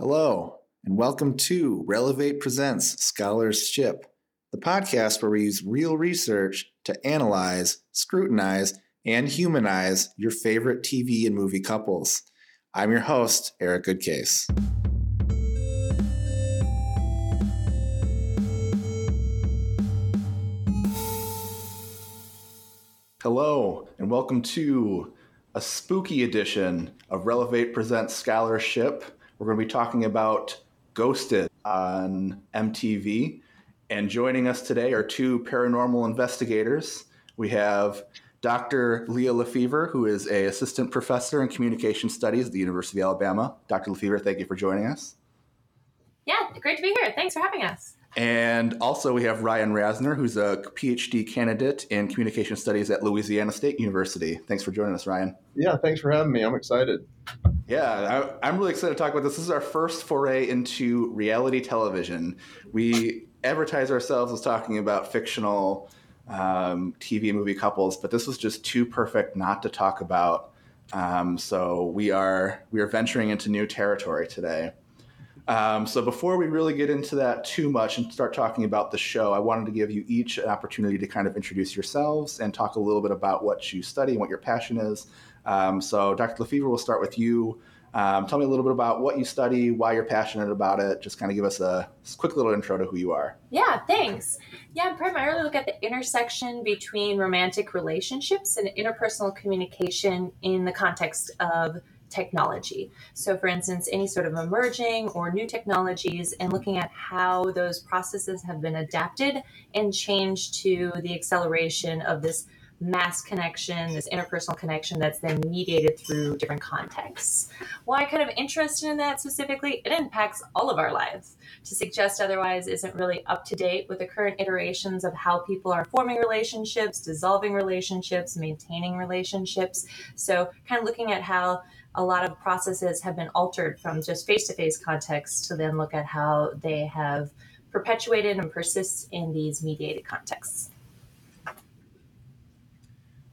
Hello, and welcome to Relevate Presents Scholarship, the podcast where we use real research to analyze, scrutinize, and humanize your favorite TV and movie couples. I'm your host, Eric Goodcase. Hello, and welcome to a spooky edition of Relevate Presents Scholarship. We're going to be talking about Ghosted on MTV. And joining us today are two paranormal investigators. We have Dr. Leah LeFebvre, who is a assistant professor in communication studies at the University of Alabama. Dr. LeFebvre, thank you for joining us. Yeah, great to be here. Thanks for having us. And also, we have Ryan Rasner, who's a PhD candidate in communication studies at Louisiana State University. Thanks for joining us, Ryan. Yeah, thanks for having me. I'm excited. Yeah, I, am really excited to talk about this. This is our first foray into reality television. We advertise ourselves as talking about fictional um, TV movie couples, but this was just too perfect not to talk about. Um, so we are we are venturing into new territory today. Um, so before we really get into that too much and start talking about the show, I wanted to give you each an opportunity to kind of introduce yourselves and talk a little bit about what you study and what your passion is. Um, so Dr. LeFebvre, we'll start with you. Um, tell me a little bit about what you study, why you're passionate about it. Just kind of give us a quick little intro to who you are. Yeah, thanks. Yeah, I primarily look at the intersection between romantic relationships and interpersonal communication in the context of technology. So, for instance, any sort of emerging or new technologies, and looking at how those processes have been adapted and changed to the acceleration of this mass connection, this interpersonal connection that's then mediated through different contexts. Why kind of interested in that specifically? It impacts all of our lives. To suggest otherwise isn't really up to date with the current iterations of how people are forming relationships, dissolving relationships, maintaining relationships. So, kind of looking at how a lot of processes have been altered from just face to face contexts to then look at how they have perpetuated and persist in these mediated contexts.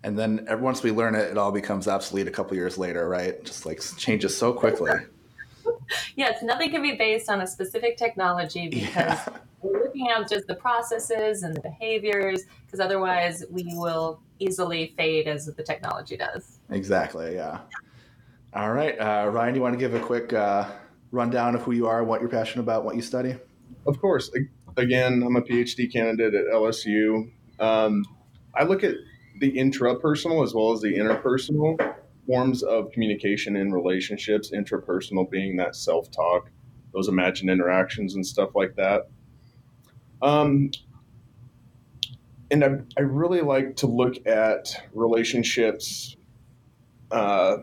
And then once we learn it, it all becomes obsolete a couple years later, right? Just like changes so quickly. yes, nothing can be based on a specific technology because yeah. we're looking at just the processes and the behaviors, because otherwise we will easily fade as the technology does. Exactly, yeah. All right. Uh, Ryan, do you want to give a quick uh, rundown of who you are, what you're passionate about, what you study? Of course. Again, I'm a PhD candidate at LSU. Um, I look at the intrapersonal as well as the interpersonal forms of communication in relationships, intrapersonal being that self talk, those imagined interactions, and stuff like that. Um, and I, I really like to look at relationships uh,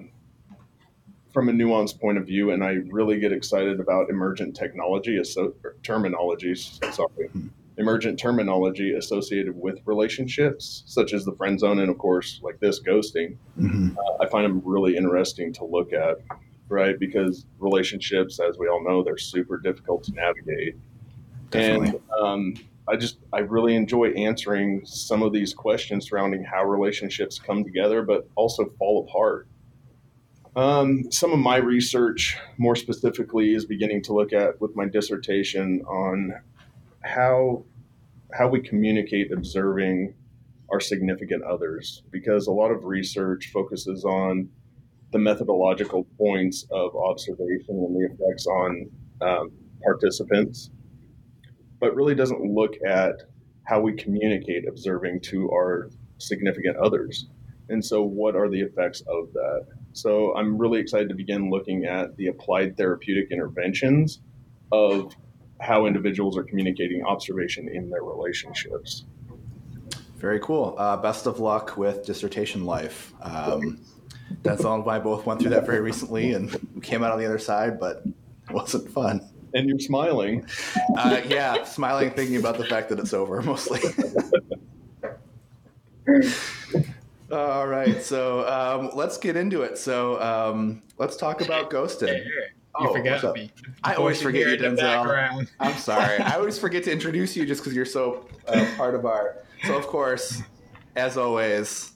from a nuanced point of view, and I really get excited about emergent technology, so, terminologies, sorry, hmm. Emergent terminology associated with relationships, such as the friend zone, and of course, like this, ghosting. Mm-hmm. Uh, I find them really interesting to look at, right? Because relationships, as we all know, they're super difficult to navigate. Definitely. And um, I just, I really enjoy answering some of these questions surrounding how relationships come together, but also fall apart um, some of my research, more specifically, is beginning to look at with my dissertation on how how we communicate observing our significant others, because a lot of research focuses on the methodological points of observation and the effects on um, participants, but really doesn't look at how we communicate observing to our significant others. And so, what are the effects of that? So I'm really excited to begin looking at the applied therapeutic interventions of how individuals are communicating observation in their relationships. Very cool. Uh, best of luck with dissertation life. Um, Denzel and I both went through that very recently and came out on the other side, but it wasn't fun. And you're smiling. Uh, yeah, smiling, thinking about the fact that it's over mostly. All right, so um, let's get into it. So um, let's talk about ghosting. You oh, forgot me. I always forget you, Denzel. I'm sorry. I always forget to introduce you just because you're so uh, part of our. So of course, as always,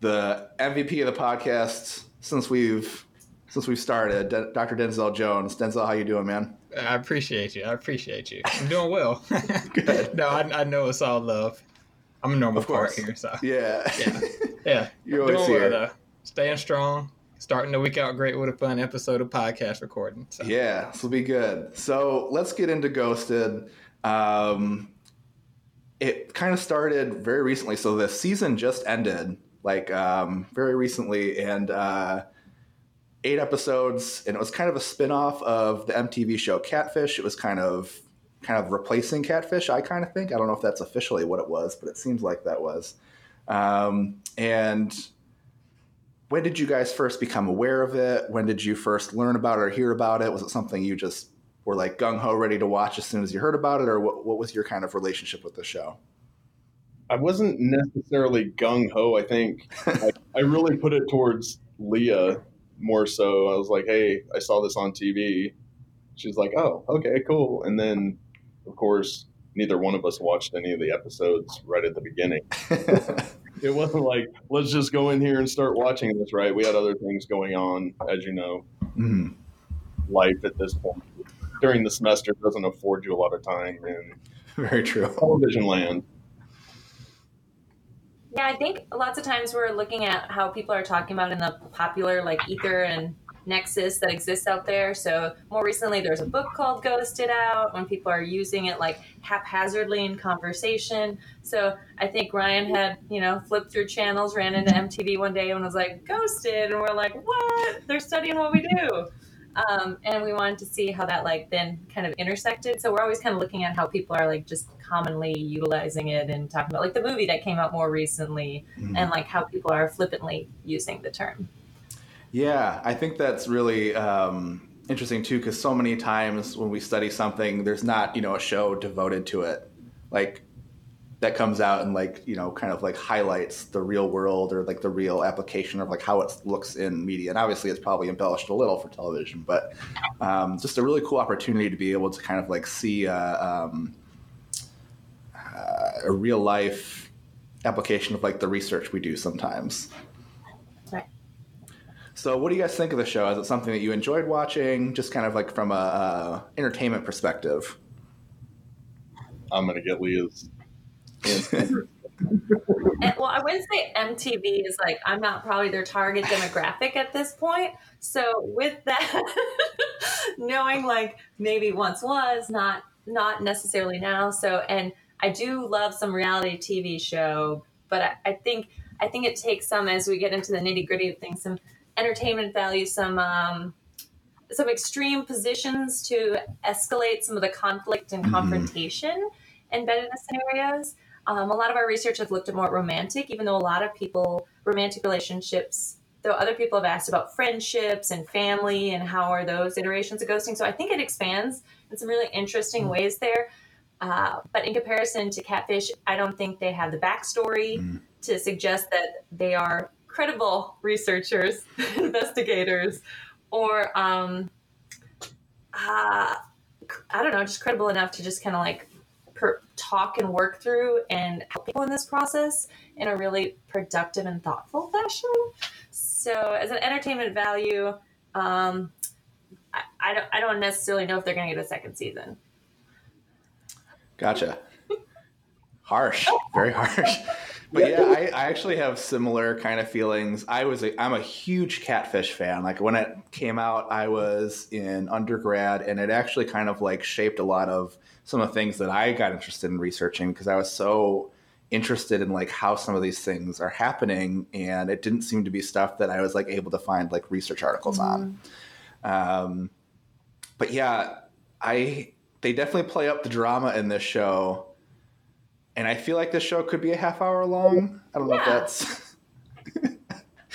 the MVP of the podcast since we've since we've started. D- Dr. Denzel Jones. Denzel, how you doing, man? I appreciate you. I appreciate you. I'm doing well. Good. no, I, I, know it's all love. I'm a normal part here, so yeah, yeah, yeah. You're always doing here. Well, Staying strong. Starting the week out great with a fun episode of podcast recording. So. Yeah, this will be good. So let's get into Ghosted. Um, it kind of started very recently. So the season just ended, like um, very recently, and uh, eight episodes, and it was kind of a spin-off of the MTV show Catfish. It was kind of kind of replacing Catfish. I kind of think. I don't know if that's officially what it was, but it seems like that was. Um, and when did you guys first become aware of it? When did you first learn about it or hear about it? Was it something you just were like gung ho ready to watch as soon as you heard about it, or what, what was your kind of relationship with the show? I wasn't necessarily gung ho. I think I, I really put it towards Leah more so. I was like, hey, I saw this on TV. She's like, oh, okay, cool. And then, of course, neither one of us watched any of the episodes right at the beginning. it wasn't like, let's just go in here and start watching this, right? We had other things going on, as you know. Mm-hmm. Life at this point during the semester doesn't afford you a lot of time in very true television land. Yeah, I think lots of times we're looking at how people are talking about in the popular like ether and nexus that exists out there. So more recently, there's a book called Ghosted out when people are using it like haphazardly in conversation. So I think Ryan had you know flipped through channels, ran into MTV one day and was like Ghosted, and we're like, what? They're studying what we do. Um, and we wanted to see how that like then kind of intersected. So we're always kind of looking at how people are like just commonly utilizing it and talking about like the movie that came out more recently mm-hmm. and like how people are flippantly using the term. Yeah, I think that's really um, interesting too, because so many times when we study something, there's not you know a show devoted to it. Like that comes out and like you know kind of like highlights the real world or like the real application of like how it looks in media and obviously it's probably embellished a little for television but um, just a really cool opportunity to be able to kind of like see uh, um, uh, a real life application of like the research we do sometimes so what do you guys think of the show is it something that you enjoyed watching just kind of like from a, a entertainment perspective i'm going to get leah's and, eh, well, I wouldn't say MTV is like I'm not probably their target demographic at this point. So with that, knowing like maybe once was not not necessarily now. So and I do love some reality TV show, but I, I think I think it takes some as we get into the nitty gritty of things, some entertainment value, some um, some extreme positions to escalate some of the conflict and mm-hmm. confrontation mm-hmm. embedded in the scenarios. Um, a lot of our research has looked at more romantic, even though a lot of people, romantic relationships, though other people have asked about friendships and family and how are those iterations of ghosting. So I think it expands in some really interesting mm. ways there. Uh, but in comparison to Catfish, I don't think they have the backstory mm. to suggest that they are credible researchers, investigators, or um, uh, I don't know, just credible enough to just kind of like per- talk and work through and help people in this process in a really productive and thoughtful fashion. So, as an entertainment value, um, I, I, don't, I don't necessarily know if they're going to get a second season. Gotcha. harsh, very harsh. But yeah, I, I, actually have similar kind of feelings. I was a, I'm a huge catfish fan. Like when it came out, I was in undergrad, and it actually kind of like shaped a lot of some of the things that I got interested in researching because I was so interested in like how some of these things are happening and it didn't seem to be stuff that I was like able to find like research articles mm-hmm. on. Um, but yeah, I they definitely play up the drama in this show. And I feel like this show could be a half hour long. I don't know if that's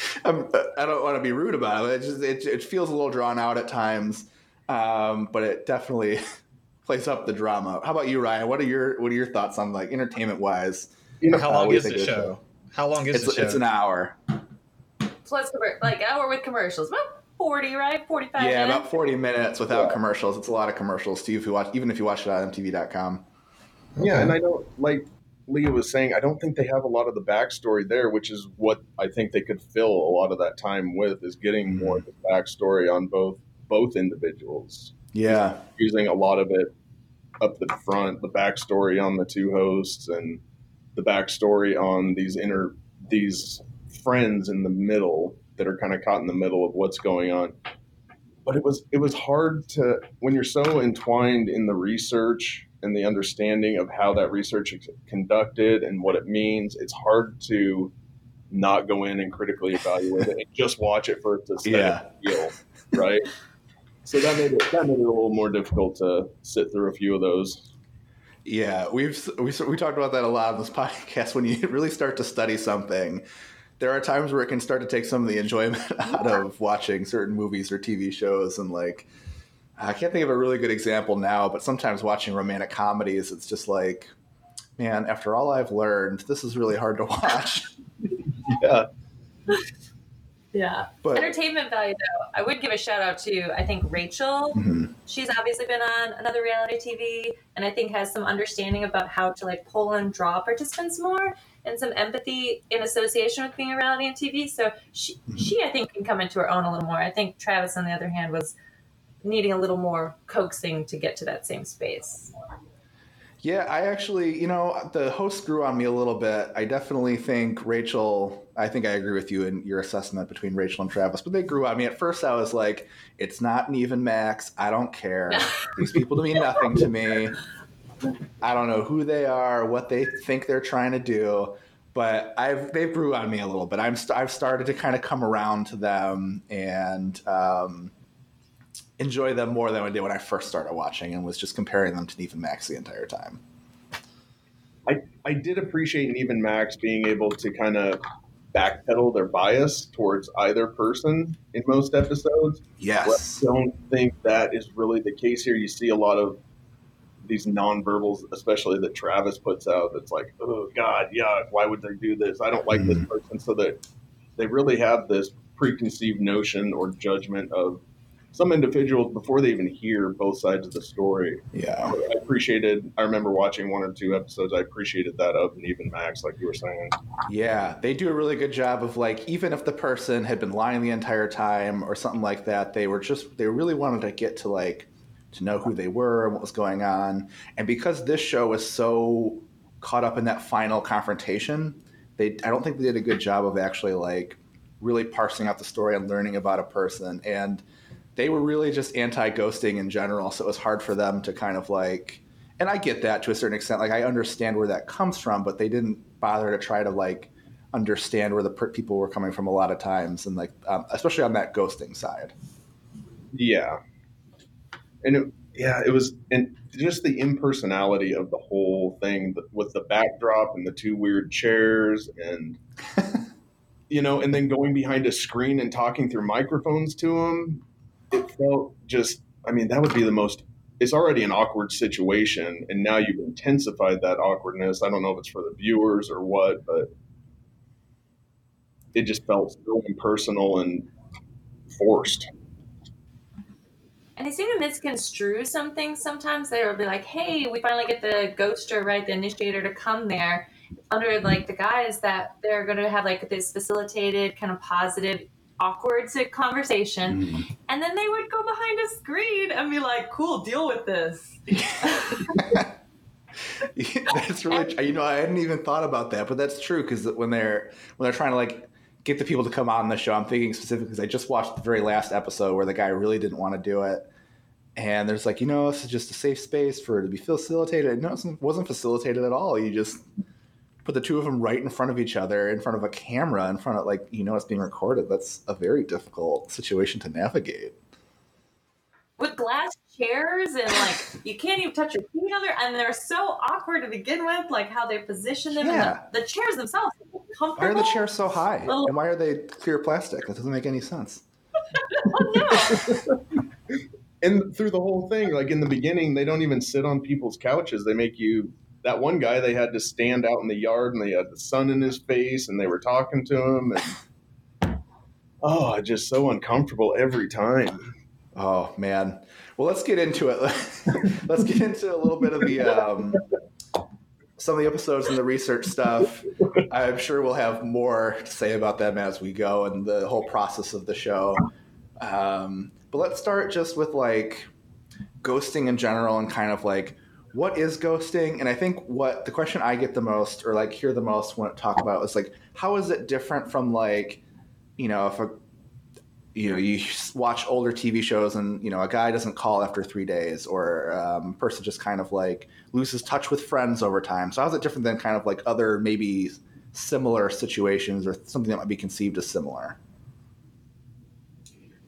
I'm, I do not want to be rude about it. It just it, it feels a little drawn out at times, um, but it definitely plays up the drama. How about you, Ryan? What are your what are your thoughts on like entertainment wise? You know, how long is the show? show? How long is it's, the show? It's an hour. Plus, like an hour with commercials. About forty, right? Forty-five. Yeah, minutes. about forty minutes without yeah. commercials. It's a lot of commercials too. If you watch, even if you watch it on MTV.com. Yeah, and I don't like Leah was saying, I don't think they have a lot of the backstory there, which is what I think they could fill a lot of that time with is getting mm-hmm. more of the backstory on both both individuals. Yeah. Using a lot of it up the front, the backstory on the two hosts and the backstory on these inner these friends in the middle that are kind of caught in the middle of what's going on. But it was it was hard to when you're so entwined in the research and the understanding of how that research is conducted and what it means, it's hard to not go in and critically evaluate it and just watch it for its aesthetic Yeah. feel, right? So that made it that made it a little more difficult to sit through a few of those. Yeah, we've we we talked about that a lot on this podcast. When you really start to study something, there are times where it can start to take some of the enjoyment out of watching certain movies or TV shows. And like, I can't think of a really good example now, but sometimes watching romantic comedies, it's just like, man, after all I've learned, this is really hard to watch. Yeah, Yeah. But Entertainment value, though, I would give a shout out to, I think, Rachel. Mhm. She's obviously been on another reality TV and I think has some understanding about how to like pull and draw participants more and some empathy in association with being a reality and TV. So she, she, I think, can come into her own a little more. I think Travis, on the other hand, was needing a little more coaxing to get to that same space. Yeah, I actually, you know, the host grew on me a little bit. I definitely think Rachel, I think I agree with you in your assessment between Rachel and Travis, but they grew on me. At first, I was like, it's not an even max. I don't care. These people do mean nothing to me. I don't know who they are, what they think they're trying to do, but I've they've grew on me a little bit. I'm st- I've started to kind of come around to them and um, enjoy them more than I did when I first started watching and was just comparing them to Nev and Max the entire time. I I did appreciate Even Max being able to kind of backpedal their bias towards either person in most episodes. Yes. I don't think that is really the case here. You see a lot of these nonverbals, especially that Travis puts out. That's like, oh God, yuck! Why would they do this? I don't like this mm-hmm. person. So that they really have this preconceived notion or judgment of some individuals before they even hear both sides of the story. Yeah. I appreciated. I remember watching one or two episodes. I appreciated that of and even Max, like you were saying. Yeah. They do a really good job of like, even if the person had been lying the entire time or something like that, they were just, they really wanted to get to like, to know who they were and what was going on. And because this show was so caught up in that final confrontation, they, I don't think they did a good job of actually like really parsing out the story and learning about a person. And they were really just anti-ghosting in general, so it was hard for them to kind of like. And I get that to a certain extent. Like I understand where that comes from, but they didn't bother to try to like understand where the per- people were coming from a lot of times, and like um, especially on that ghosting side. Yeah, and it, yeah, it was, and just the impersonality of the whole thing with the backdrop and the two weird chairs, and you know, and then going behind a screen and talking through microphones to them. It felt just. I mean, that would be the most. It's already an awkward situation, and now you've intensified that awkwardness. I don't know if it's for the viewers or what, but it just felt so impersonal and forced. And they seem to misconstrue some things sometimes. They'll be like, hey, we finally get the ghoster, right, the initiator to come there under like the guise that they're going to have like this facilitated, kind of positive, awkward conversation. Mm-hmm. And then they would go behind a screen and be like, cool, deal with this. that's really you know I hadn't even thought about that, but that's true because when they're when they're trying to like get the people to come on the show, I'm thinking specifically because I just watched the very last episode where the guy really didn't want to do it, and there's like you know this is just a safe space for it to be facilitated. No, it wasn't facilitated at all. You just put the two of them right in front of each other, in front of a camera, in front of like you know it's being recorded. That's a very difficult situation to navigate. With glass chairs and like you can't even touch your feet on there, and they're so awkward to begin with, like how they position them. Yeah. And the, the chairs themselves are Why are the chairs so high? Well- And why are they clear plastic? That doesn't make any sense. Oh no! and through the whole thing, like in the beginning, they don't even sit on people's couches. They make you. That one guy, they had to stand out in the yard, and they had the sun in his face, and they were talking to him, and oh, just so uncomfortable every time. Oh man. Well, let's get into it. let's get into a little bit of the um, some of the episodes and the research stuff. I'm sure we'll have more to say about them as we go and the whole process of the show. Um, but let's start just with like ghosting in general and kind of like what is ghosting? And I think what the question I get the most or like hear the most when it talk about is like how is it different from like you know if a you know you watch older tv shows and you know a guy doesn't call after three days or um, a person just kind of like loses touch with friends over time. So how's it different than kind of like other maybe similar situations or something that might be conceived as similar?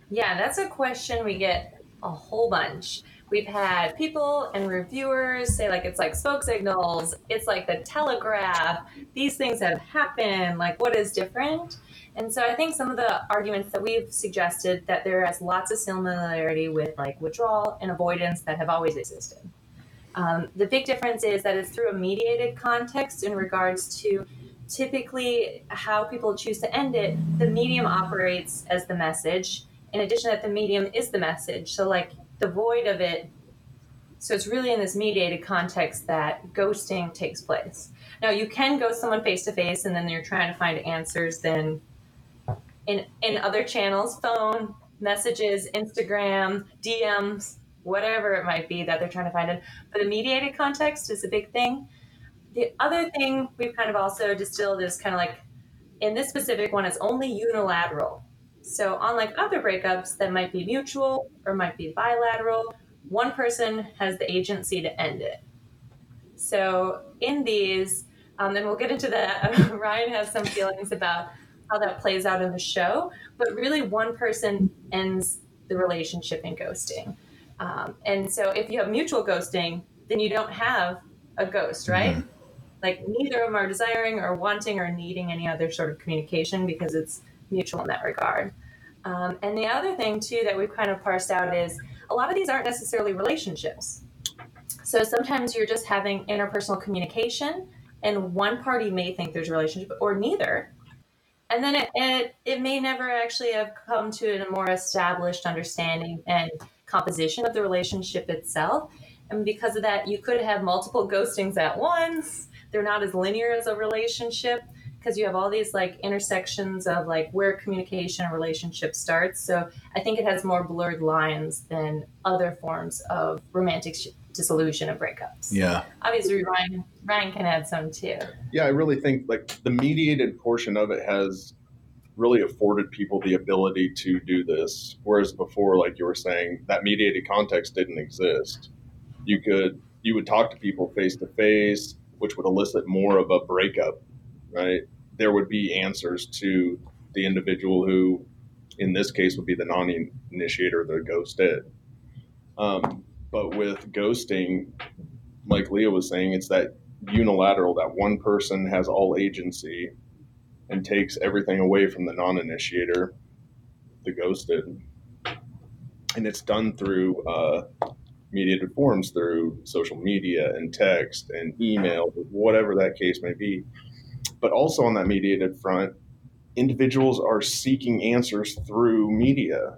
Yeah that's a question we get a whole bunch we've had people and reviewers say like it's like smoke signals it's like the telegraph these things have happened like what is different and so I think some of the arguments that we've suggested that there is lots of similarity with like withdrawal and avoidance that have always existed. Um, the big difference is that it's through a mediated context in regards to typically how people choose to end it. The medium operates as the message. In addition, that the medium is the message. So like void of it. So it's really in this mediated context that ghosting takes place. Now you can ghost someone face to face, and then you're trying to find answers. Then in in other channels, phone, messages, Instagram, DMs, whatever it might be that they're trying to find it. But the mediated context is a big thing. The other thing we've kind of also distilled is kind of like in this specific one, it's only unilateral. So, unlike other breakups that might be mutual or might be bilateral, one person has the agency to end it. So, in these, um, and we'll get into that. Ryan has some feelings about how that plays out in the show, but really one person ends the relationship in ghosting. Um, and so if you have mutual ghosting, then you don't have a ghost, right? Mm-hmm. Like neither of them are desiring or wanting or needing any other sort of communication because it's mutual in that regard. Um, and the other thing, too, that we've kind of parsed out is a lot of these aren't necessarily relationships. So sometimes you're just having interpersonal communication, and one party may think there's a relationship, or neither and then it, it, it may never actually have come to a more established understanding and composition of the relationship itself and because of that you could have multiple ghostings at once they're not as linear as a relationship because you have all these like intersections of like where communication and relationship starts. So i think it has more blurred lines than other forms of romantic sh- dissolution and breakups. Yeah. Obviously ryan ryan can add some too. Yeah i really think like the mediated portion of it has really afforded people the ability to do this. Whereas before like you were saying that mediated context didn't exist. You could you would talk to people face to face which would elicit more of a breakup right there would be answers to the individual who, in this case, would be the non-initiator, the ghosted. Um, but with ghosting, like Leah was saying, it's that unilateral that one person has all agency and takes everything away from the non-initiator, the ghosted, and it's done through uh, mediated forms, through social media and text and email, whatever that case may be. But also on that mediated front, individuals are seeking answers through media.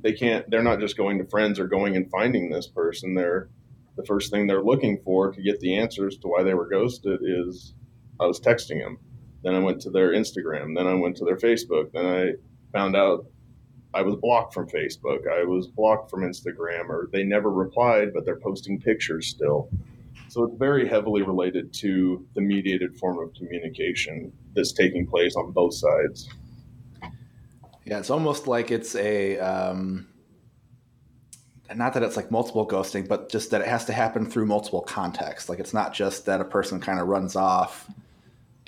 They can't, they're not just going to friends or going and finding this person. They're, the first thing they're looking for to get the answers to why they were ghosted is I was texting them. Then I went to their Instagram. Then I went to their Facebook. Then I found out I was blocked from Facebook. I was blocked from Instagram, or they never replied, but they're posting pictures still. So it's very heavily related to the mediated form of communication that's taking place on both sides. Yeah, it's almost like it's a um, not that it's like multiple ghosting, but just that it has to happen through multiple contexts. Like it's not just that a person kind of runs off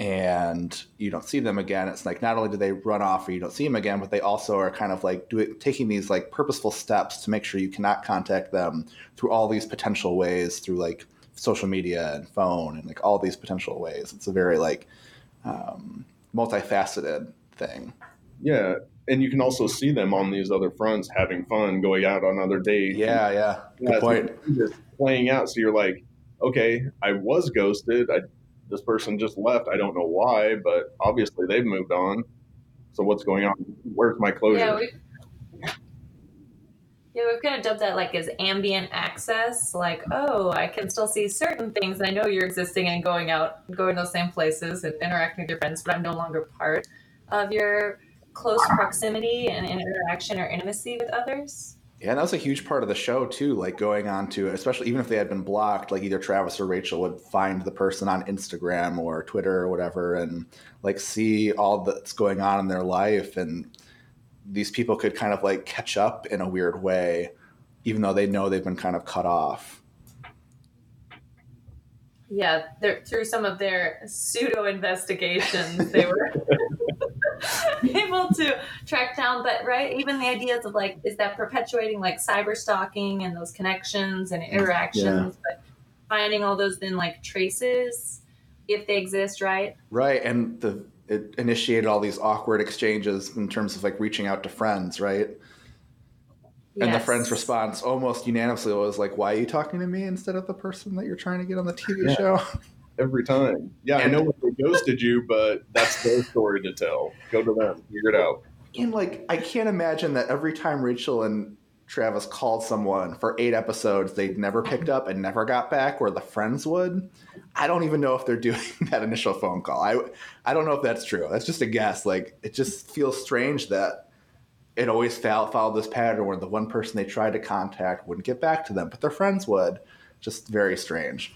and you don't see them again. It's like not only do they run off or you don't see them again, but they also are kind of like doing taking these like purposeful steps to make sure you cannot contact them through all these potential ways through like social media and phone and like all these potential ways. It's a very like um, multifaceted thing. Yeah, and you can also see them on these other fronts having fun, going out on other dates. Yeah, yeah. Good yeah, point. Just playing out. So you're like, okay, I was ghosted. I this person just left. I don't know why, but obviously they've moved on. So what's going on? Where's my closure? Yeah, Yeah, we've kind of dubbed that like as ambient access. Like, oh, I can still see certain things. I know you're existing and going out, going to those same places and interacting with your friends, but I'm no longer part of your close proximity and interaction or intimacy with others. Yeah, and that was a huge part of the show too. Like going on to, especially even if they had been blocked, like either Travis or Rachel would find the person on Instagram or Twitter or whatever, and like see all that's going on in their life, and these people could kind of like catch up in a weird way, even though they know they've been kind of cut off. Yeah, through some of their pseudo investigations, they were able to track down. But right, even the ideas of like, is that perpetuating like cyber stalking and those connections and interactions, yeah. but finding all those then like traces if they exist, right? Right, and the it initiated all these awkward exchanges in terms of like reaching out to friends, right? Yes. And the friend's response almost unanimously was like, "Why are you talking to me instead of the person that you're trying to get on the TV yeah. show?" every time. Yeah, and, I know when they ghosted you, but that's their story to tell. Go to them, figure it out. And like, I can't imagine that every time Rachel and Travis called someone for eight episodes, they'd never picked up and never got back, where the friends would. I don't even know if they're doing that initial phone call. I, I don't know if that's true. That's just a guess. Like, it just feels strange that it always followed this pattern where the one person they tried to contact wouldn't get back to them, but their friends would. Just very strange.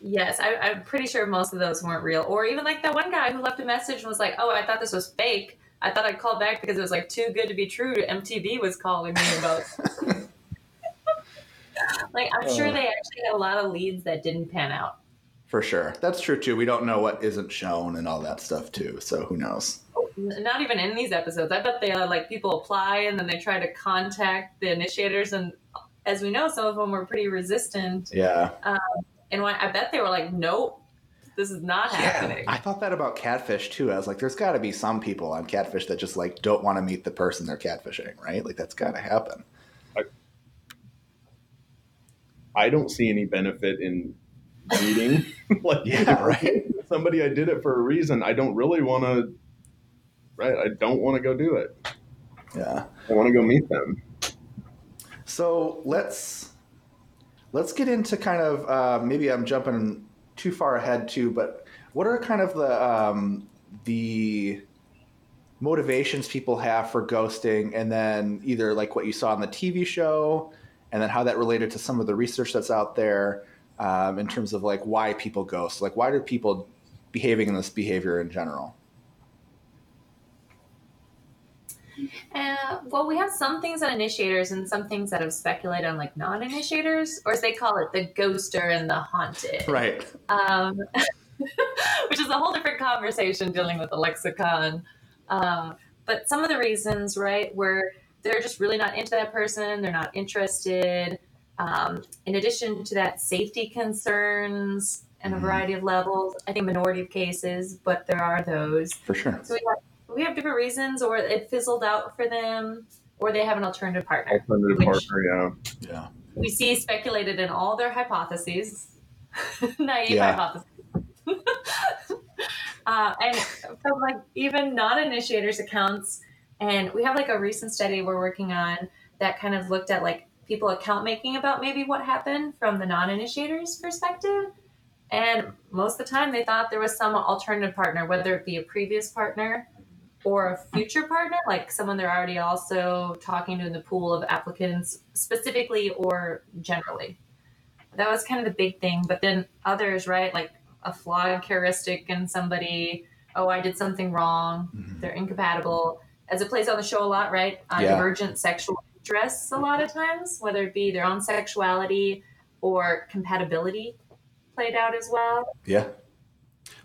Yes, I, am pretty sure most of those weren't real. Or even like that one guy who left a message and was like, "Oh, I thought this was fake. I thought I'd call back because it was like too good to be true." MTV was calling me about. like I'm sure they actually had a lot of leads that didn't pan out. For sure, that's true too. We don't know what isn't shown and all that stuff too. So who knows? Not even in these episodes. I bet they are like people apply and then they try to contact the initiators, and as we know, some of them were pretty resistant. Yeah. Um, and I bet they were like, nope, this is not yeah, happening. I thought that about catfish too. I was like, there's got to be some people on catfish that just like don't want to meet the person they're catfishing, right? Like that's got to happen. I, I don't see any benefit in meeting like yeah, right. Somebody I did it for a reason. I don't really want to. Right, I don't want to go do it. Yeah, I want to go meet them. So let's let's get into kind of uh, maybe I'm jumping too far ahead too, but what are kind of the um, the motivations people have for ghosting, and then either like what you saw on the TV show, and then how that related to some of the research that's out there um, in terms of like why people ghost, like why do people behaving in this behavior in general? Uh, well, we have some things on initiators and some things that have speculated on like non-initiators, or as they call it, the ghoster and the haunted. Right. Um, which is a whole different conversation dealing with the lexicon. Uh, but some of the reasons, right, where they're just really not into that person, they're not interested. Um, in addition to that, safety concerns and a mm-hmm. variety of levels. I think minority of cases, but there are those. For sure. So we have we have different reasons, or it fizzled out for them, or they have an alternative partner. Alternative partner, yeah. Yeah. We see speculated in all their hypotheses, naive yeah. hypotheses. uh, and from like even non-initiators accounts, and we have like a recent study we're working on that kind of looked at like people account making about maybe what happened from the non-initiators perspective. And most of the time, they thought there was some alternative partner, whether it be a previous partner or a future partner, like someone they're already also talking to in the pool of applicants specifically or generally. That was kind of the big thing. But then others, right, like a flawed characteristic in somebody, oh, I did something wrong, mm-hmm. they're incompatible. As it plays on the show a lot, right? Uh, yeah. Divergent sexual interests a lot of times, whether it be their own sexuality or compatibility played out as well. Yeah.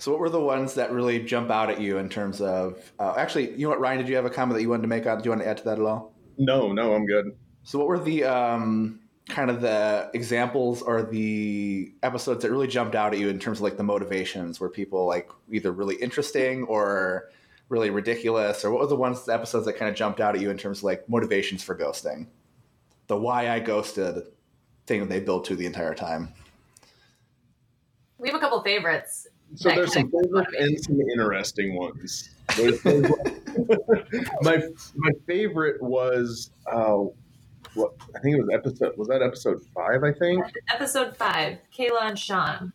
So, what were the ones that really jump out at you in terms of? Uh, actually, you know what, Ryan? Did you have a comment that you wanted to make? On? Do you want to add to that at all? No, no, I'm good. So, what were the um, kind of the examples or the episodes that really jumped out at you in terms of like the motivations? Were people like either really interesting or really ridiculous, or what were the ones the episodes that kind of jumped out at you in terms of like motivations for ghosting? The why I ghosted thing that they built to the entire time. We have a couple favorites. So there's some favorite and some interesting ones. There's- there's- my my favorite was uh, what I think it was episode was that episode five I think? Episode five, Kayla and Sean.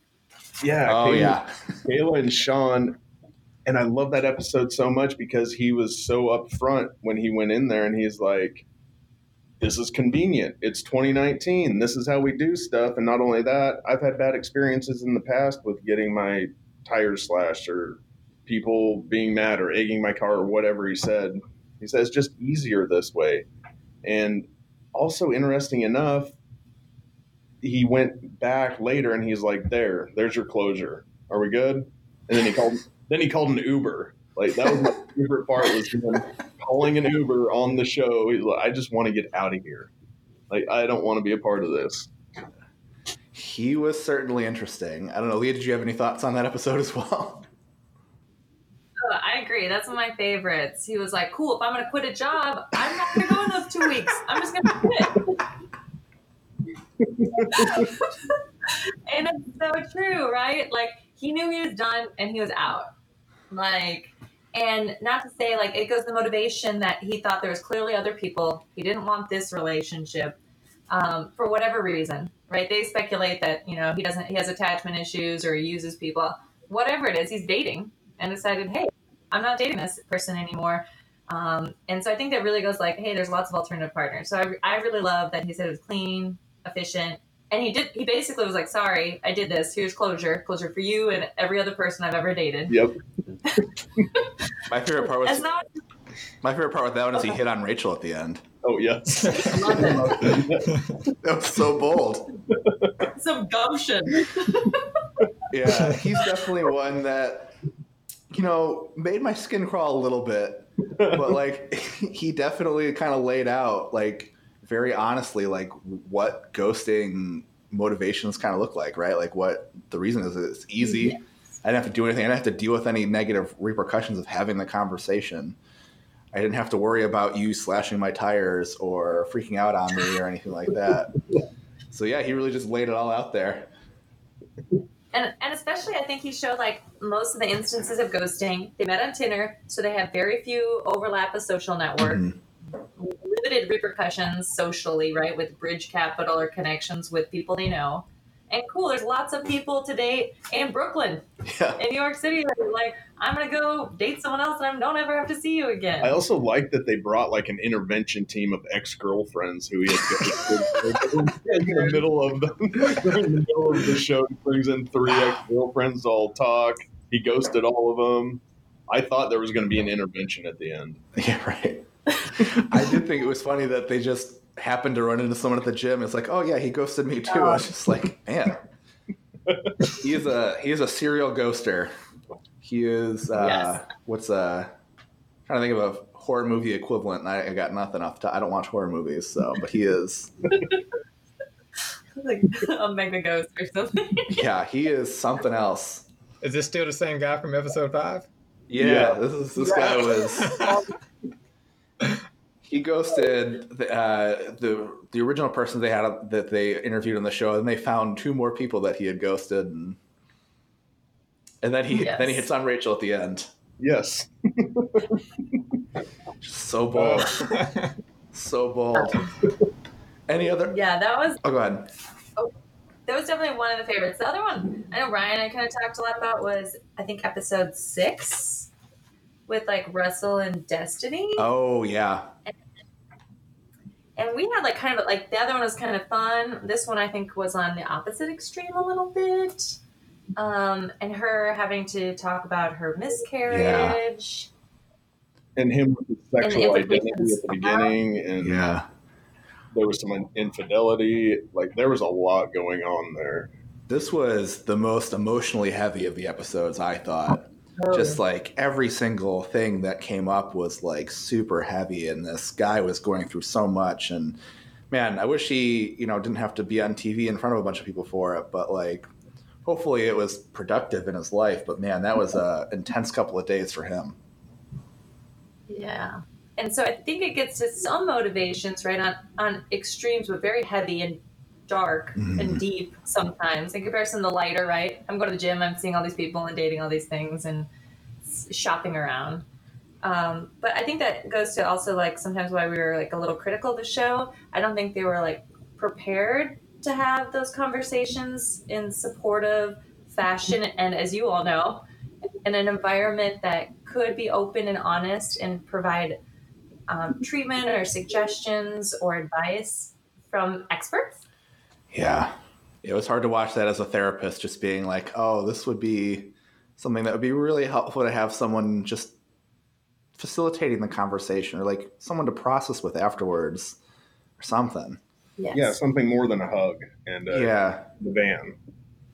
yeah oh Kayla- yeah, Kayla and Sean and I love that episode so much because he was so upfront when he went in there and he's like this is convenient. It's 2019 this is how we do stuff. And not only that I've had bad experiences in the past with getting my tires slashed or people being mad or egging my car or whatever he said. He says just easier this way. And also interesting enough he went back later and he's like there there's your closure. Are we good? And then he called then he called an uber. Like that was my favorite part was calling an uber on the show. He's like i just want to get out of here. Like i don't want to be a part of this he was certainly interesting. I don't know, Leah. Did you have any thoughts on that episode as well? Oh, I agree. That's one of my favorites. He was like, "Cool. If I'm going to quit a job, I'm not going to go in those two weeks. I'm just going to quit." and it's so true, right? Like he knew he was done and he was out. Like, and not to say like it goes the motivation that he thought there was clearly other people. He didn't want this relationship um, for whatever reason, right? They speculate that you know he doesn't, he has attachment issues or he uses people, whatever it is. He's dating and decided, hey, I'm not dating this person anymore. Um, and so I think that really goes like, hey, there's lots of alternative partners. So I, I really love that he said it was clean, efficient, and he did. He basically was like, sorry, I did this. Here's closure, closure for you and every other person I've ever dated. yep My favorite part was not my favorite part with that one is he hit on Rachel at the end. Oh yes That was so bold. some gumption. Yeah, he's definitely one that you know made my skin crawl a little bit, but like he definitely kind of laid out like very honestly like what ghosting motivations kind of look like, right? Like what the reason is. It's easy. I didn't have to do anything. I didn't have to deal with any negative repercussions of having the conversation. I didn't have to worry about you slashing my tires or freaking out on me or anything like that. So yeah, he really just laid it all out there. And, and especially, I think he showed like most of the instances of ghosting. They met on Tinder, so they have very few overlap of social network, Mhm. limited repercussions socially, right, with bridge capital or connections with people they know. And cool, there's lots of people to date in Brooklyn, Yeah. in New York City, like, I'm gonna go date someone else and I don't ever have to see you again. I also like that they brought like an intervention team of ex girlfriends who he had ghosted. in the middle of the in the middle of the show. He brings in three ex girlfriends all talk. He ghosted all of them. I thought there was going to be an intervention at the end. Yeah, right. I did think it was funny that they just happened to run into someone at the gym. It's like, oh yeah, he ghosted me too. I was just like, man, he is a he is a serial ghoster. He is uh, Yes. what's uh trying to think of a horror movie equivalent. And I, I got nothing off. The, I don't watch horror movies, so but he is. like a mega ghost or something. Yeah, he is something else. Is this still the same guy from episode five? Yeah, Yeah. this is this guy was. He ghosted the, uh, the the original person they had that they interviewed on the show, and they found two more people that he had ghosted, and and then he Yes. then he hits on Rachel at the end. Yes. Just so bold, so bold. Any other? yeah, that was Oh, go ahead. that was definitely one of the favorites. The other one I know Ryan I kind of talked a lot about was I think episode six with like Russell and Destiny. Oh yeah, And we had like kind of like the other one was kind of fun. This one I think was on the opposite extreme a little bit. Um, and her having to talk about her miscarriage. And him with his sexual identity at the implications. beginning, and yeah. there was some infidelity. Like there was a lot going on there. This was the most emotionally heavy of the episodes, I thought. Just oh. like every single thing that came up was like super heavy and this guy was going through so much and man i wish he you know didn't have to be on tv in front of a bunch of people for it but like hopefully it was productive in his life but man that was a intense couple of days for him Yeah. And so I think it gets to some motivations, right, on, on extremes, but very heavy and dark Mhm. and deep sometimes in comparison to the lighter, right? I'm going to the gym, I'm seeing all these people and dating all these things and shopping around. Um, but I think that goes to also like sometimes why we were like a little critical of the show. I don't think they were like prepared to have those conversations in supportive fashion, and as you all know, in an environment that could be open and honest and provide um, treatment or suggestions or advice from experts. Yeah. It was hard to watch that as a therapist, just being like, oh, this would be something that would be really helpful to have someone just facilitating the conversation or like someone to process with afterwards or something. Yes. Yeah, something more than a hug and uh, Yeah. the van.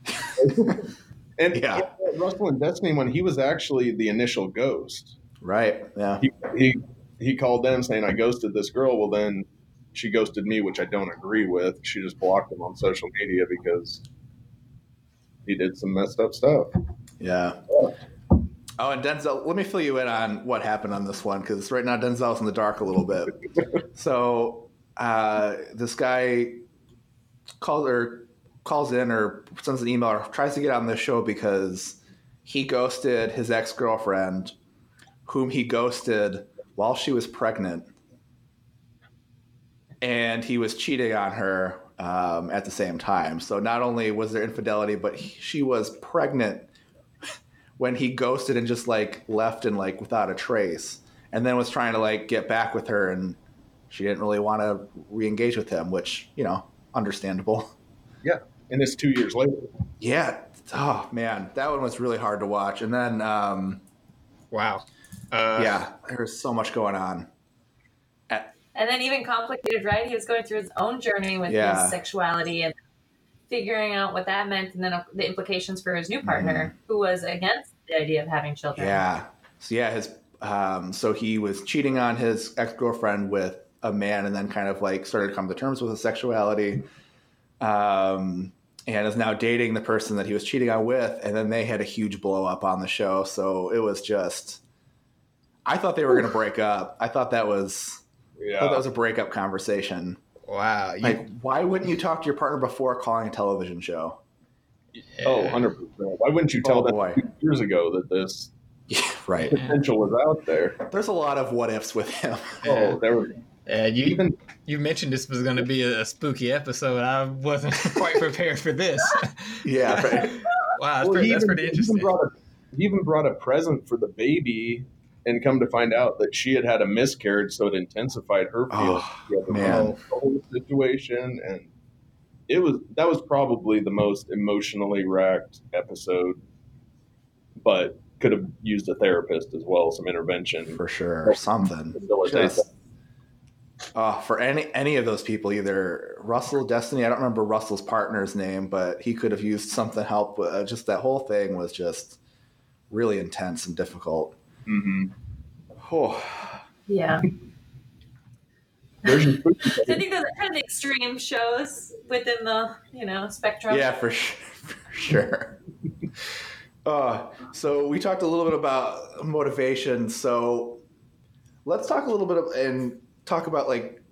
and Yeah. yeah, Russell and Destiny, when he was actually the initial ghost, Right. Yeah. he, he he called them saying, "I ghosted this girl." Well, then she ghosted me, which I don't agree with. She just blocked him on social media because he did some messed up stuff. Yeah. Oh, and Denzel, let me fill you in on what happened on this one because right now Denzel's in the dark a little bit. so uh, this guy calls or calls in or sends an email or tries to get on this show because he ghosted his ex girlfriend, whom he ghosted while she was pregnant, and he was cheating on her um, at the same time. So not only was there infidelity, but he, she was pregnant when he ghosted and just like left and like without a trace and then was trying to like get back with her and she didn't really want to re-engage with him which you know understandable Yeah, and it's two years later. yeah oh man that one was really hard to watch and then um Wow. Uh, yeah there's so much going on And then even complicated, right? He was going through his own journey with Yeah. his sexuality and figuring out what that meant, and then uh, the implications for his new partner, who was against the idea of having children. yeah so yeah his um so he was cheating on his ex-girlfriend with a man and then kind of like started to come to terms with his sexuality um and is now dating the person that he was cheating on with and then they had a huge blow up on the show so it was just i thought they were going to break up i thought that was I thought that was a breakup conversation Wow. You, like why wouldn't you talk to your partner before calling a television show oh, 100 percent. Why wouldn't you oh, tell Oh, them boy. two years ago that this yeah right potential was out there? there's a lot of what ifs with him Yeah. Oh, there was Yeah, you even you mentioned this was going to be a, a spooky episode. I wasn't quite prepared for this. yeah right Wow, that's, well, pretty, he that's even- pretty he even interesting. a, he even brought a present for the baby, and come to find out that she had had a miscarriage, so it intensified her feelings. Oh, She had man. the whole situation, and it was that was probably the most emotionally racked episode, but could have used a therapist as well, some intervention. for sure Or something Just- uh, for any any of those people, either Russell, Destiny, I don't remember Russell's partner's name, but he could have used something help. Uh, just that whole thing was just really intense and difficult. Hmm Oh, Yeah. There's So I think those are kind of extreme shows within the, you know, spectrum. yeah, for sure. For sure. Uh, so we talked a little bit about motivation. So let's talk a little bit of, and talk about like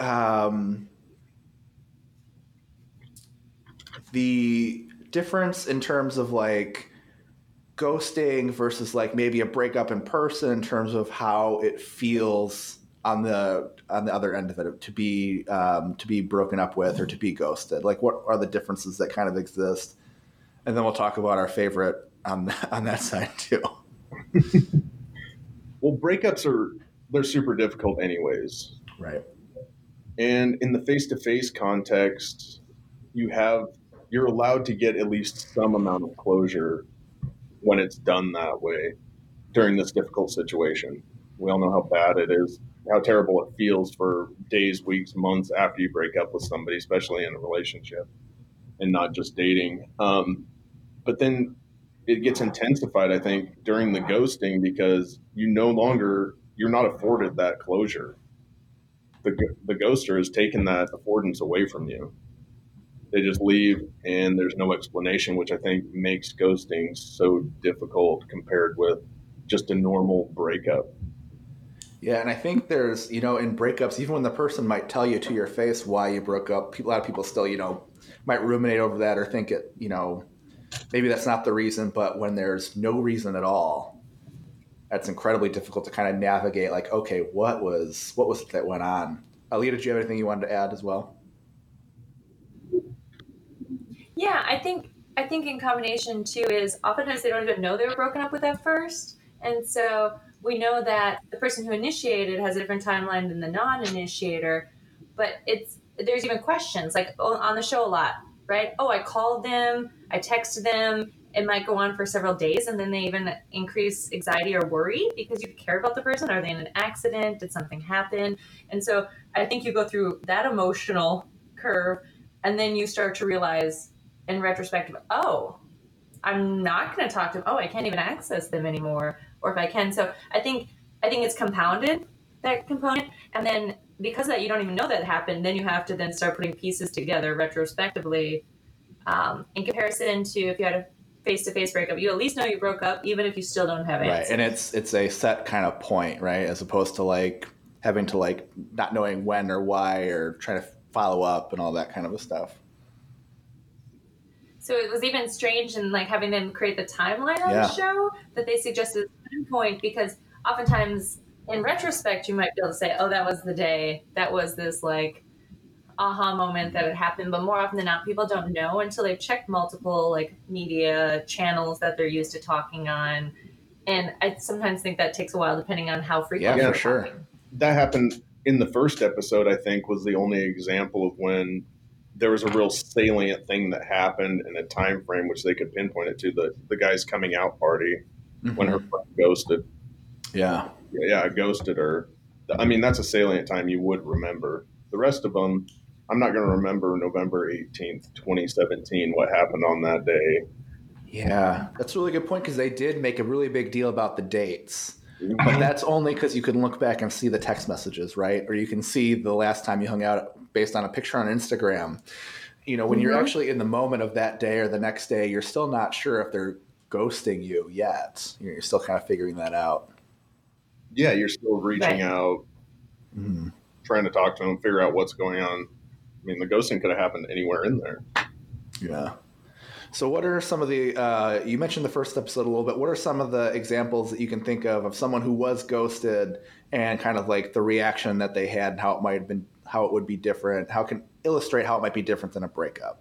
um, the difference in terms of like ghosting versus like maybe a breakup in person in terms of how it feels on the on the other end of it to be um, to be broken up with or to be ghosted. Like what are the differences that kind of exist? And then we'll talk about our favorite on on that side too. Well, breakups are they're super difficult anyways. right. And in the face to face context, you have you're allowed to get at least some amount of closure when it's done that way during this difficult situation. We all know how bad it is, how terrible it feels for days, weeks, months after you break up with somebody, especially in a relationship and not just dating. Um, but then it gets intensified, I think, during the ghosting because you no longer you're not afforded that closure the, the ghoster has taken that affordance away from you. They just leave and there's no explanation, which I think makes ghosting so difficult compared with just a normal breakup. yeah and i think there's you know in breakups even when the person might tell you to your face why you broke up a lot of people still you know might ruminate over that or think it you know maybe that's not the reason but when there's no reason at all that's incredibly difficult to kind of navigate. Like, okay, what was what was it that went on? Alita, did you have anything you wanted to add as well? Yeah, I think I think in combination too is oftentimes they don't even know they were broken up with at first, and so we know that the person who initiated has a different timeline than the non-initiator, but it's there's even questions like oh, on the show a lot, right? Oh, I called them, I texted them. It might go on for several days, and then they even increase anxiety or worry because you care about the person. Are they in an accident? Did something happen? And so I think you go through that emotional curve, and then you start to realize in retrospective, oh, I'm not going to talk to them. Oh, I can't even access them anymore, or if I can. So I think I think it's compounded that component, and then because that you don't even know that happened, then you have to then start putting pieces together retrospectively. Um, in comparison to if you had a face-to-face breakup, you at least know you broke up, even if you still don't have answers. Right, and it's it's a set kind of point, right, as opposed to like having to like not knowing when or why or trying to follow up and all that kind of stuff. So it was even strange in like having them create the timeline on yeah. the show that they suggested a point because oftentimes in retrospect you might be able to say, oh, that was the day, that was this like aha moment that had happened. But more often than not, people don't know until they've checked multiple like media channels that they're used to talking on. And I sometimes think that takes a while depending on how frequent. Yeah, for sure. That happened in the first episode. I think was the only example of when there was a real salient thing that happened in a time frame which they could pinpoint it to the the guy's coming out party mm-hmm. when her friend ghosted. Yeah. yeah, yeah, ghosted her. I mean, that's a salient time you would remember. The rest of them, I'm not going to remember November 18th, 2017, what happened on that day. Yeah, that's a really good point because they did make a really big deal about the dates. Mm-hmm. But that's only because you can look back and see the text messages, right? Or you can see the last time you hung out based on a picture on Instagram. You know, when mm-hmm. you're actually in the moment of that day or the next day, you're still not sure if they're ghosting you yet. You're still kind of figuring that out. Yeah, you're still reaching right. out, mm-hmm. trying to talk to them, figure out what's going on. I mean, the ghosting could have happened anywhere in there. Yeah. So, what are some of the? Uh, you mentioned the first episode a little bit. What are some of the examples that you can think of of someone who was ghosted and kind of like the reaction that they had and how it might have been how it would be different, how can illustrate how it might be different than a breakup.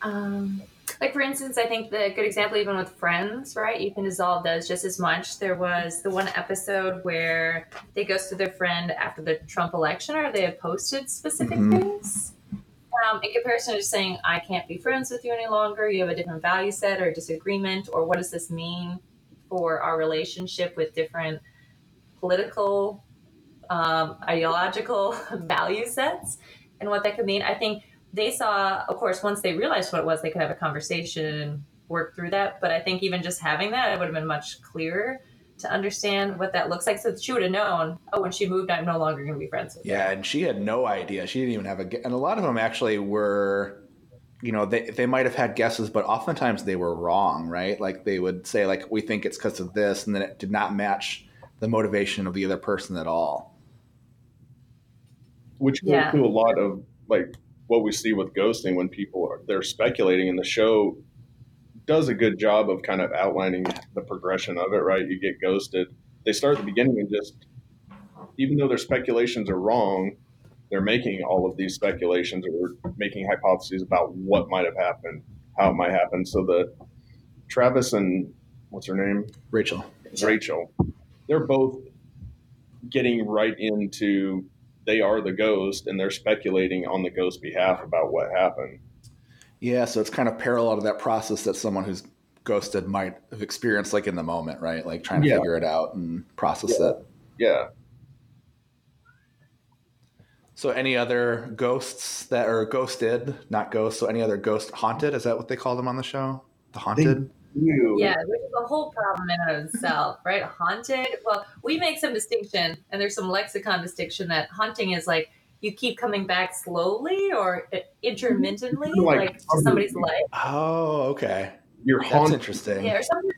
Um, like for instance, I think the good example, even with friends, right? You can dissolve those just as much. There was the one episode where they go ghosted their friend after the Trump election, or they had posted specific mm-hmm. things. Um, in comparison to saying, "I can't be friends with you any longer. You have a different value set or disagreement, or what does this mean?" For our relationship with different political, um, ideological value sets and what that could mean. I think they saw, of course, once they realized what it was, they could have a conversation and work through that. But I think even just having that, it would have been much clearer to understand what that looks like. So she would have known, oh, when she moved, I'm no longer going to be friends with Yeah, her. and she had no idea. She didn't even have a. And a lot of them actually were you know they, they might have had guesses but oftentimes they were wrong right? Like they would say like we think it's because of this and then it did not match the motivation of the other person at all. Which goes yeah. to a lot of like what we see with ghosting when people are they're speculating and the show does a good job of kind of outlining the progression of it right? You get ghosted. They start at the beginning and just even though their speculations are wrong they're making all of these speculations or making hypotheses about what might have happened, how it might happen. So the Travis and what's her name? Rachel. Rachel. They're both getting right into they are the ghost and they're speculating on the ghost's behalf about what happened. Yeah, so it's kind of parallel to that process that someone who's ghosted might have experienced like in the moment, right? Like trying to yeah. figure it out and process yeah. it. Yeah. So, any other ghosts that are ghosted, not ghosts, so any other ghost haunted? Is that what they call them on the show? The haunted? Yeah, which is a whole problem in and of itself, right? Haunted. Well, we make some distinction, and there's some lexicon distinction that haunting is like you keep coming back slowly or intermittently, like, like to somebody's life. Oh, okay. You're haunted. That's interesting. Yeah, or sometimes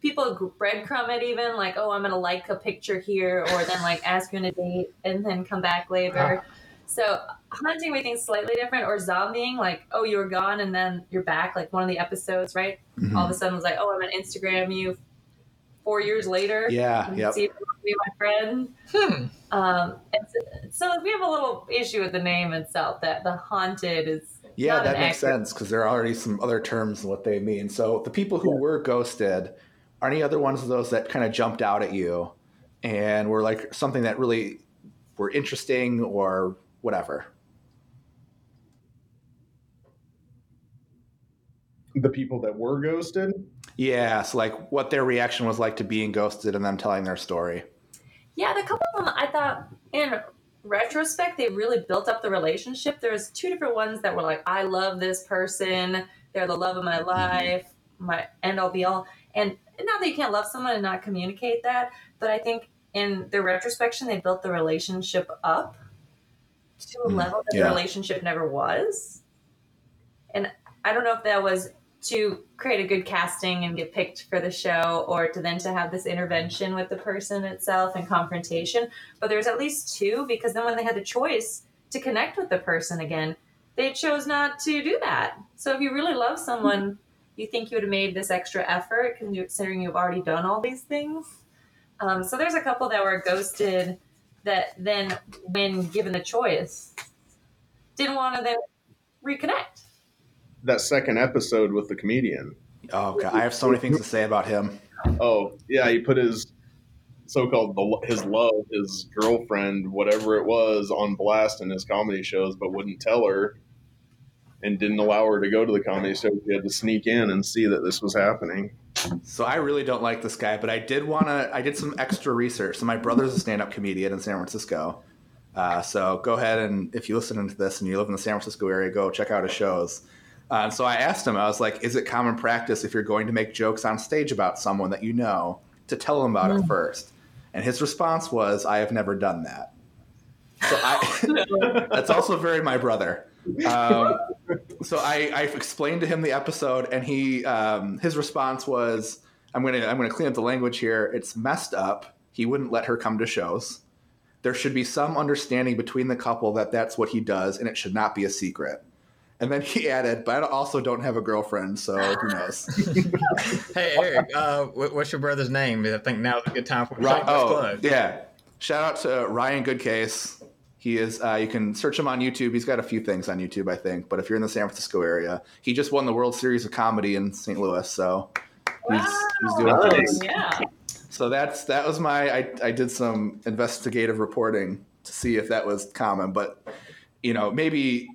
people breadcrumb it even like oh i'm gonna like a picture here or then like ask you on a date and then come back later So hunting we think is slightly different, or zombieing, like oh you were gone and then you're back, like one of the episodes, right? Mhm. All of a sudden was like oh I'm gonna Instagram you four years later. Yeah, and yep. See if you be my friend. Hmm. Um, and so, so we have a little issue with the name itself that the haunted is. Yeah, not that makes accurate- sense because there are already some other terms and what they mean. So the people who were ghosted, are any other ones of those that kind of jumped out at you and were like something that really were interesting or whatever? The people that were ghosted. Yeah, so like what their reaction was like to being ghosted and them telling their story. Yeah, the couple of them I thought in retrospect they really built up the relationship. There's two different ones that were like, I love this person, they're the love of my mm-hmm. life, my end all be all. And not that you can't love someone and not communicate that, but I think in the retrospection they built the relationship up to a Mm, level that yeah. the relationship never was. And I don't know if that was to create a good casting and get picked for the show or to then to have this intervention with the person itself and confrontation but there's at least two because then when they had the choice to connect with the person again they chose not to do that so if you really love someone you think you would have made this extra effort considering you've already done all these things um, so there's a couple that were ghosted that then when given the choice didn't want to then reconnect That second episode with the comedian. Oh, God, I have so many things to say about him. Oh yeah, he put his so-called the- his love, his girlfriend, whatever it was, on blast in his comedy shows, but wouldn't tell her, and didn't allow her to go to the comedy show. She had to sneak in and see that this was happening. So I really don't like this guy, but I did want to. I did some extra research. So my brother's a stand-up comedian in San Francisco. Uh, so go ahead and if you listen to this and you live in the San Francisco area, go check out his shows. Uh, and so I asked him, I was like, "Is it common practice if you're going to make jokes on stage about someone that you know to tell them about it first? And his response was, "I have never done that." So I, that's also very my brother. Um, so I, I explained to him the episode, and he um, his response was, "I'm gonna I'm gonna clean up the language here. It's messed up. He wouldn't let her come to shows. There should be some understanding between the couple that that's what he does, and it should not be a secret." And then he added, "But I also don't have a girlfriend, so who knows?" Hey Eric, uh, what's your brother's name? I think now's a good time for shameless Oh, plug. yeah. Shout out to Ryan Goodcase. He is. Uh, you can search him on YouTube. He's got a few things on YouTube, I think. But if you're in the San Francisco area, he just won the World Series of Comedy in St. Louis. So he's, he's doing Wow. things. Yeah. So that's that was my. I, I did some investigative reporting to see if that was common, but you know maybe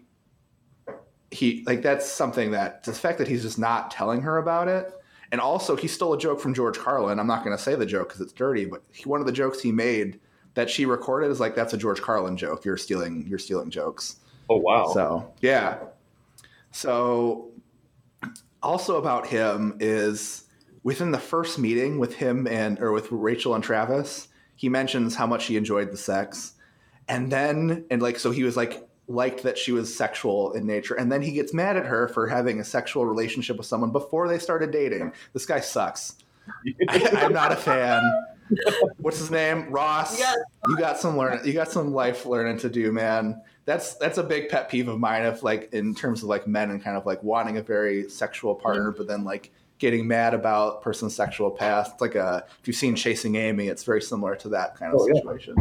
he like that's something that the fact that he's just not telling her about it. And also, he stole a joke from George Carlin. I'm not going to say the joke because it's dirty, but he, one of the jokes he made that she recorded is like, "That's a George Carlin joke. You're stealing. You're stealing jokes." Oh wow! So yeah. So also about him is within the first meeting with him and or with Rachel and Travis, he mentions how much he enjoyed the sex. And then and like so he was like liked that she was sexual in nature and then he gets mad at her for having a sexual relationship with someone before they started dating. This guy sucks. I, I'm not a fan. What's his name? Ross. Yes. You got some learn. You got some life learning to do, man. That's that's a big pet peeve of mine. if like in terms of like men and kind of like wanting a very sexual partner, but then like getting mad about person's sexual past. It's like a if you've seen Chasing Amy, it's very similar to that kind of Oh, yeah. situation.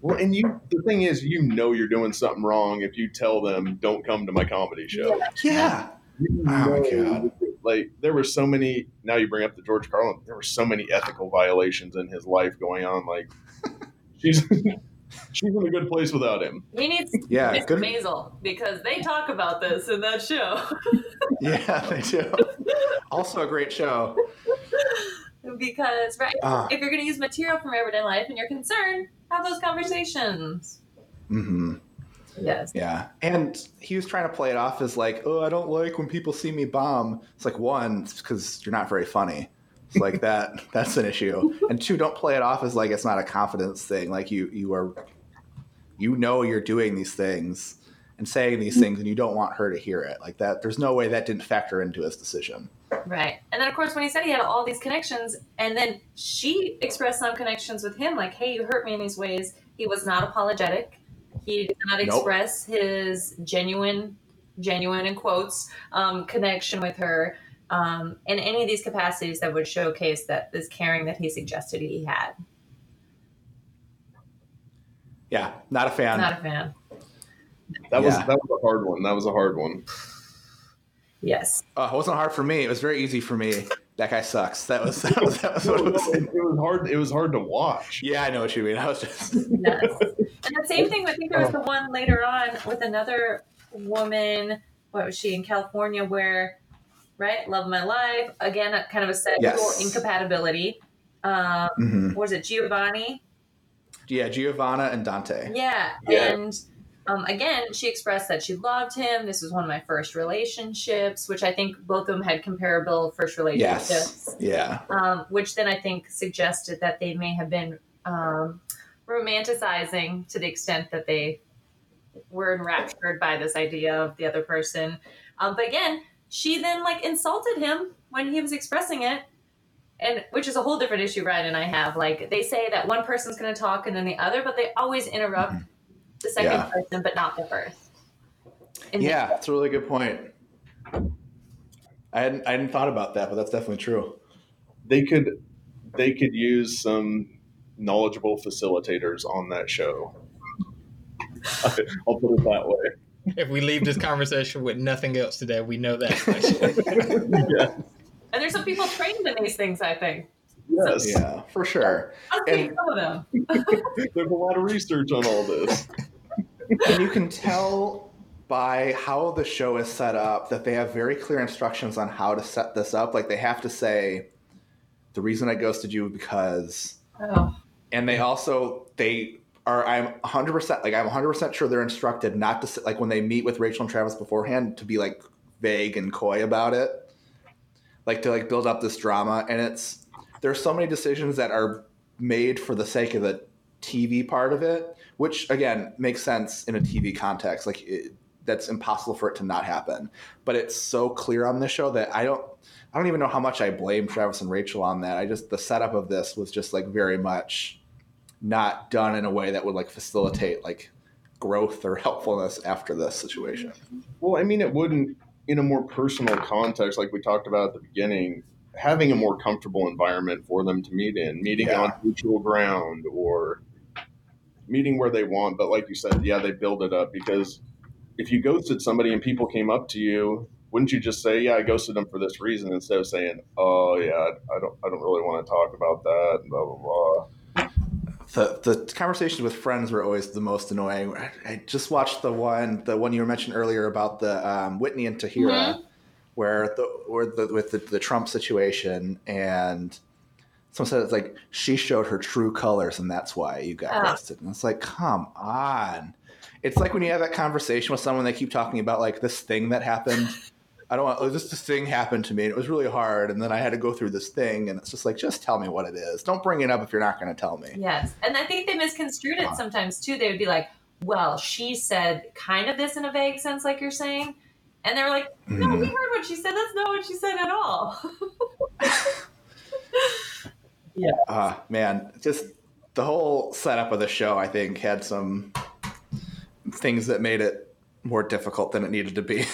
Well, and you, the thing is, you know, you're doing something wrong if you tell them, "Don't come to my comedy show." Yeah. You Oh, my know, God. Like there were so many. Now you bring up the George Carlin. There were so many ethical violations in his life going on. Like she's she's in a good place without him. He needs Yeah, Mr. good- Maisel because they talk about this in that show. Yeah, they do. Also a great show. because right, Ah. if you're going to use material from everyday life and you're concerned, have those conversations. hmm Yes. Yeah. And he was trying to play it off as like, oh, I don't like when people see me bomb. It's like, one, it's because you're not very funny. It's like that. That's an issue. And two, don't play it off as like it's not a confidence thing. Like you, you are, you know, you're doing these things and saying these things, and you don't want her to hear it. Like that. There's no way that didn't factor into his decision. Right. And then, of course, when he said he had all these connections, and then she expressed some connections with him, like, hey, you hurt me in these ways. He was not apologetic. He did not Nope. express his genuine, genuine in quotes, um, connection with her um, in any of these capacities that would showcase that this caring that he suggested he had. Yeah, not a fan. Not a fan. That was that was a hard one. That was a hard one. Yes. Uh, it wasn't hard for me. It was very easy for me. That guy sucks. That was that was, that was what it was. it, it was hard. It was hard to watch. Yeah, I know what you mean. I was just Yes. and the same thing, I think there was the one later on with another woman, what was she, in California, where, right, love of my life, again, a, kind of a sexual Yes. incompatibility. Um, Mhm. was it Giovanni? yeah, Giovanna and Dante. Yeah. Yeah. And um, again, she expressed that she loved him. This was one of my first relationships, which I think both of them had comparable first relationships. Yes. Yeah. um, which then I think suggested that they may have been um, romanticizing to the extent that they were enraptured by this idea of the other person. Um, but again, she then like insulted him when he was expressing it. And which is a whole different issue Ryan and I have. Like they say that one person's going to talk and then the other, but they always interrupt the second Yeah. person, but not the first. And Yeah, that's a really good point. I hadn't I hadn't thought about that, but that's definitely true. They could they could use some knowledgeable facilitators on that show. I'll put it that way. If we leave this conversation with nothing else today, we know that. yeah. And there's some people trained in these things, I think. Yes. Yeah, for sure. I'll And- some of them. There's a lot of research on all this. And you can tell by how the show is set up that they have very clear instructions on how to set this up. Like they have to say, the reason I ghosted you because Oh, and they also they are i'm 100% like i'm 100% sure they're instructed not to like when they meet with rachel and travis beforehand to be like vague and coy about it. Like to like build up this drama. And it's there's so many decisions that are made for the sake of the tv part of it which again makes sense in a tv context like it, that's impossible for it to not happen but it's so clear on this show that i don't i don't even know how much i blame travis and rachel on that i just the setup of this was just like very much not done in a way that would like facilitate like growth or helpfulness after this situation. Well, I mean, it wouldn't, in a more personal context, like we talked about at the beginning, having a more comfortable environment for them to meet in, meeting Yeah. on mutual ground or meeting where they want. But like you said, yeah, they build it up because if you ghosted somebody and people came up to you, wouldn't you just say, "Yeah, I ghosted them for this reason," instead of saying, "Oh, yeah, I don't, I don't really want to talk about that," blah blah blah. The the conversations with friends were always the most annoying. I, I just watched the one the one you mentioned earlier about the um, Whitney and Tahira, where the where the with the, the Trump situation and. Someone said it's like she showed her true colors, and that's why you got Ah. ghosted. And it's like, come on! It's like when you have that conversation with someone, they keep talking about like this thing that happened. I don't want oh, this. This thing happened to me, and it was really hard. And then I had to go through this thing, and it's just like, just tell me what it is. Don't bring it up if you're not going to tell me. yes. And I think they misconstrued it sometimes too. They would be like, well, she said kind of this in a vague sense, like you're saying. And they're like, no, we Mhm. heard what she said. That's not what she said at all. Ah, man, just the whole setup of the show, I think, had some things that made it more difficult than it needed to be.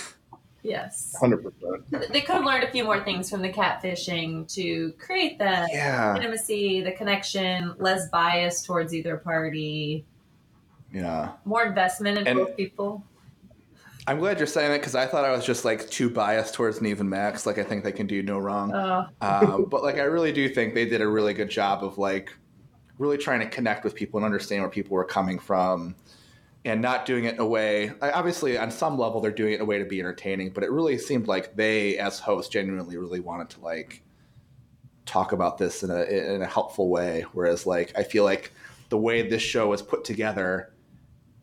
yes. Hundred percent. They could have learned a few more things from the catfishing to create that yeah, intimacy, the connection, less bias towards either party, yeah. more investment in And- both people. I'm glad you're saying that because I thought I was just like too biased towards Nev and Max. Like I think they can do no wrong. Uh, um, but like I really do think they did a really good job of like really trying to connect with people and understand where people were coming from and not doing it in a way I- obviously on some level they're doing it in a way to be entertaining but it really seemed like they as hosts genuinely really wanted to like talk about this in a in a helpful way whereas like I feel like the way this show was put together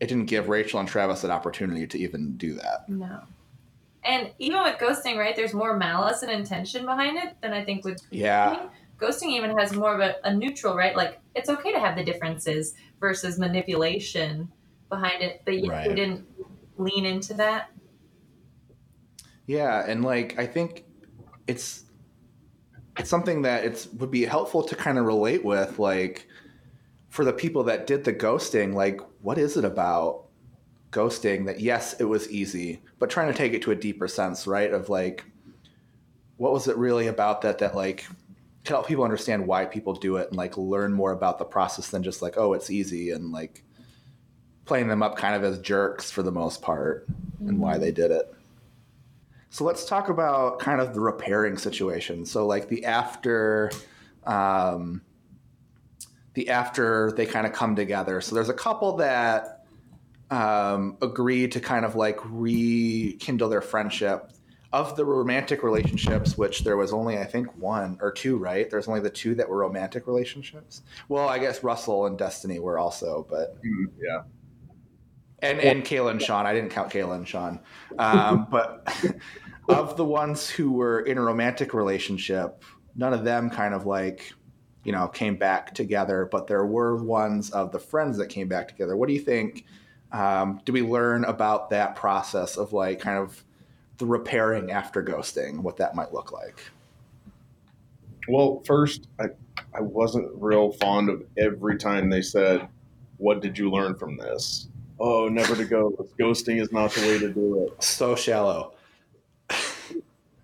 it didn't give Rachel and Travis an opportunity to even do that no. And even with ghosting, right, there's more malice and intention behind it than I think with yeah ghosting even has more of a, a neutral, right? Like it's okay to have the differences versus manipulation behind it, but yet they Right. didn't lean into that. Yeah, and like I think it's it's something that it's would be helpful to kind of relate with like for the people that did the ghosting like what is it about ghosting that yes, it was easy, but trying to take it to a deeper sense, right? Of like, what was it really about that that like to help people understand why people do it and like learn more about the process than just like, oh, it's easy and like playing them up kind of as jerks for the most part mm-hmm. and why they did it. So let's talk about kind of the repairing situation. So like the after um, the after they kind of come together. So there's a couple that um, agree to kind of like rekindle their friendship. Of the romantic relationships, which there was only I think one or two, right? There's only the two that were romantic relationships. Well, I guess Russell and Destiny were also, but mm, yeah. And and Kayla and Sean, I didn't count Kayla and Sean, um, but of the ones who were in a romantic relationship, none of them kind of like you know came back together but there were ones of the friends that came back together. What do you think um, do we learn about that process of like kind of the repairing after ghosting what that might look like? Well first i i wasn't real fond of every time they said what did you learn from this? Oh never to go. Ghosting is not the way to do it. So shallow.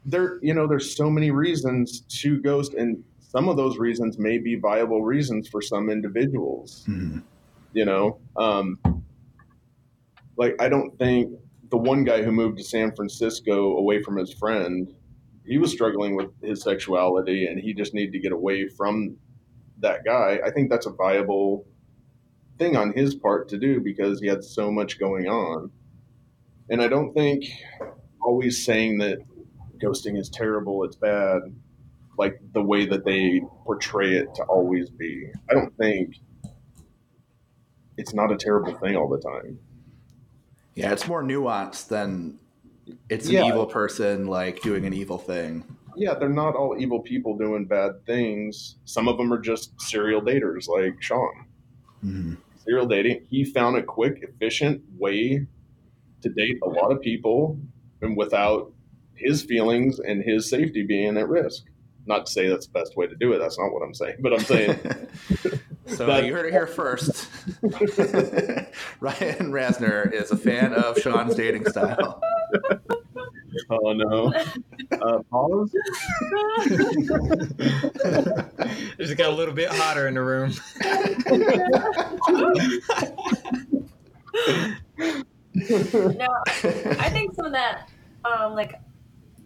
There you know there's so many reasons to ghost and some of those reasons may be viable reasons for some individuals mm-hmm. you know? Um, like i don't think the one guy who moved to san francisco away from his friend he was struggling with his sexuality and he just needed to get away from that guy. I think that's a viable thing on his part to do because he had so much going on. And i don't think always saying that ghosting is terrible, it's bad, like the way that they portray it to always be. I don't think it's not a terrible thing all the time. Yeah, it's more nuanced than it's an yeah. evil person like doing an evil thing. Yeah, they're not all evil people doing bad things. Some of them are just serial daters like Sean. Mm-hmm. Serial dating. He found a quick, efficient way to date a lot of people and without his feelings and his safety being at risk. Not to say that's the best way to do it. That's not what I'm saying. But I'm saying. so that, you heard it here first. Ryan Rasner is a fan of Sean's dating style. Oh no! Uh, pause. it just got a little bit hotter in the room. no, I think some of that, um, like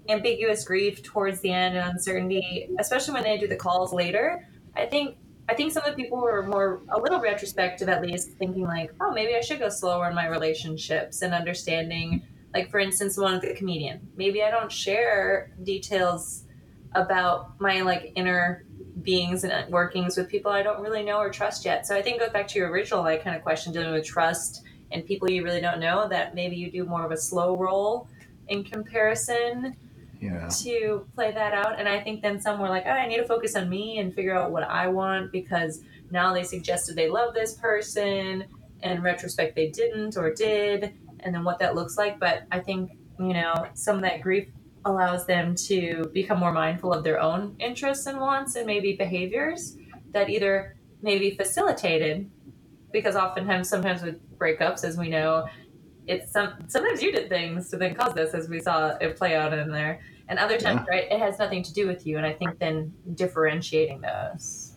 ambiguous grief towards the end and uncertainty, especially when they do the calls later. I think I think some of the people were more a little retrospective at least, thinking like, oh, maybe I should go slower in my relationships and understanding. Like for instance, one of the comedian, maybe I don't share details about my like inner beings and workings with people I don't really know or trust yet. So I think goes back to your original like kind of question dealing with trust and people you really don't know that maybe you do more of a slow roll in comparison yeah. to play that out. And I think then some were like, oh, I need to focus on me and figure out what I want because now they suggested they love this person. And in retrospect, they didn't or did, and then what that looks like. But I think, you know, some of that grief allows them to become more mindful of their own interests and wants and maybe behaviors that either may be facilitated because oftentimes sometimes with breakups as we know it's some sometimes you did things to then cause this as we saw it play out in there and other times yeah. right it has nothing to do with you and i think then differentiating those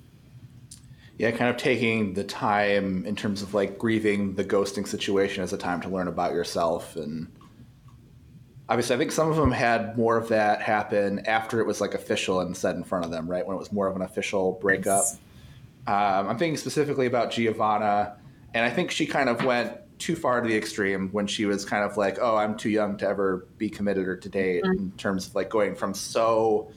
yeah kind of taking the time in terms of like grieving the ghosting situation as a time to learn about yourself and obviously i think some of them had more of that happen after it was like official and said in front of them right when it was more of an official breakup yes. um, i'm thinking specifically about giovanna and i think she kind of went too far to the extreme when she was kind of like, "Oh, I'm too young to ever be committed or to date." Mm-hmm. In terms of like going from so,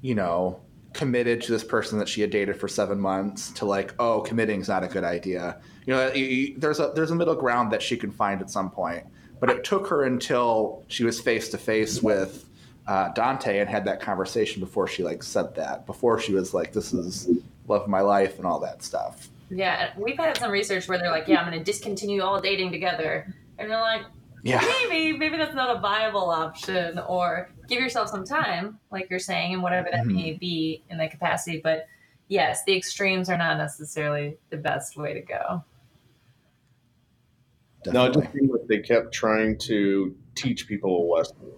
you know, committed to this person that she had dated for seven months to like, "Oh, committing's not a good idea." You know, there's a there's a middle ground that she can find at some point, but it took her until she was face to face with uh, Dante and had that conversation before she like said that. Before she was like, "This is love of my life" and all that stuff. Yeah, we've had some research where they're like, "Yeah, I'm going to discontinue all dating together," and they're like, "Yeah, maybe, maybe that's not a viable option." Or give yourself some time, like you're saying, and whatever that mm-hmm. may be in that capacity. But yes, the extremes are not necessarily the best way to go. No, it just seemed like they kept trying to teach people a lesson.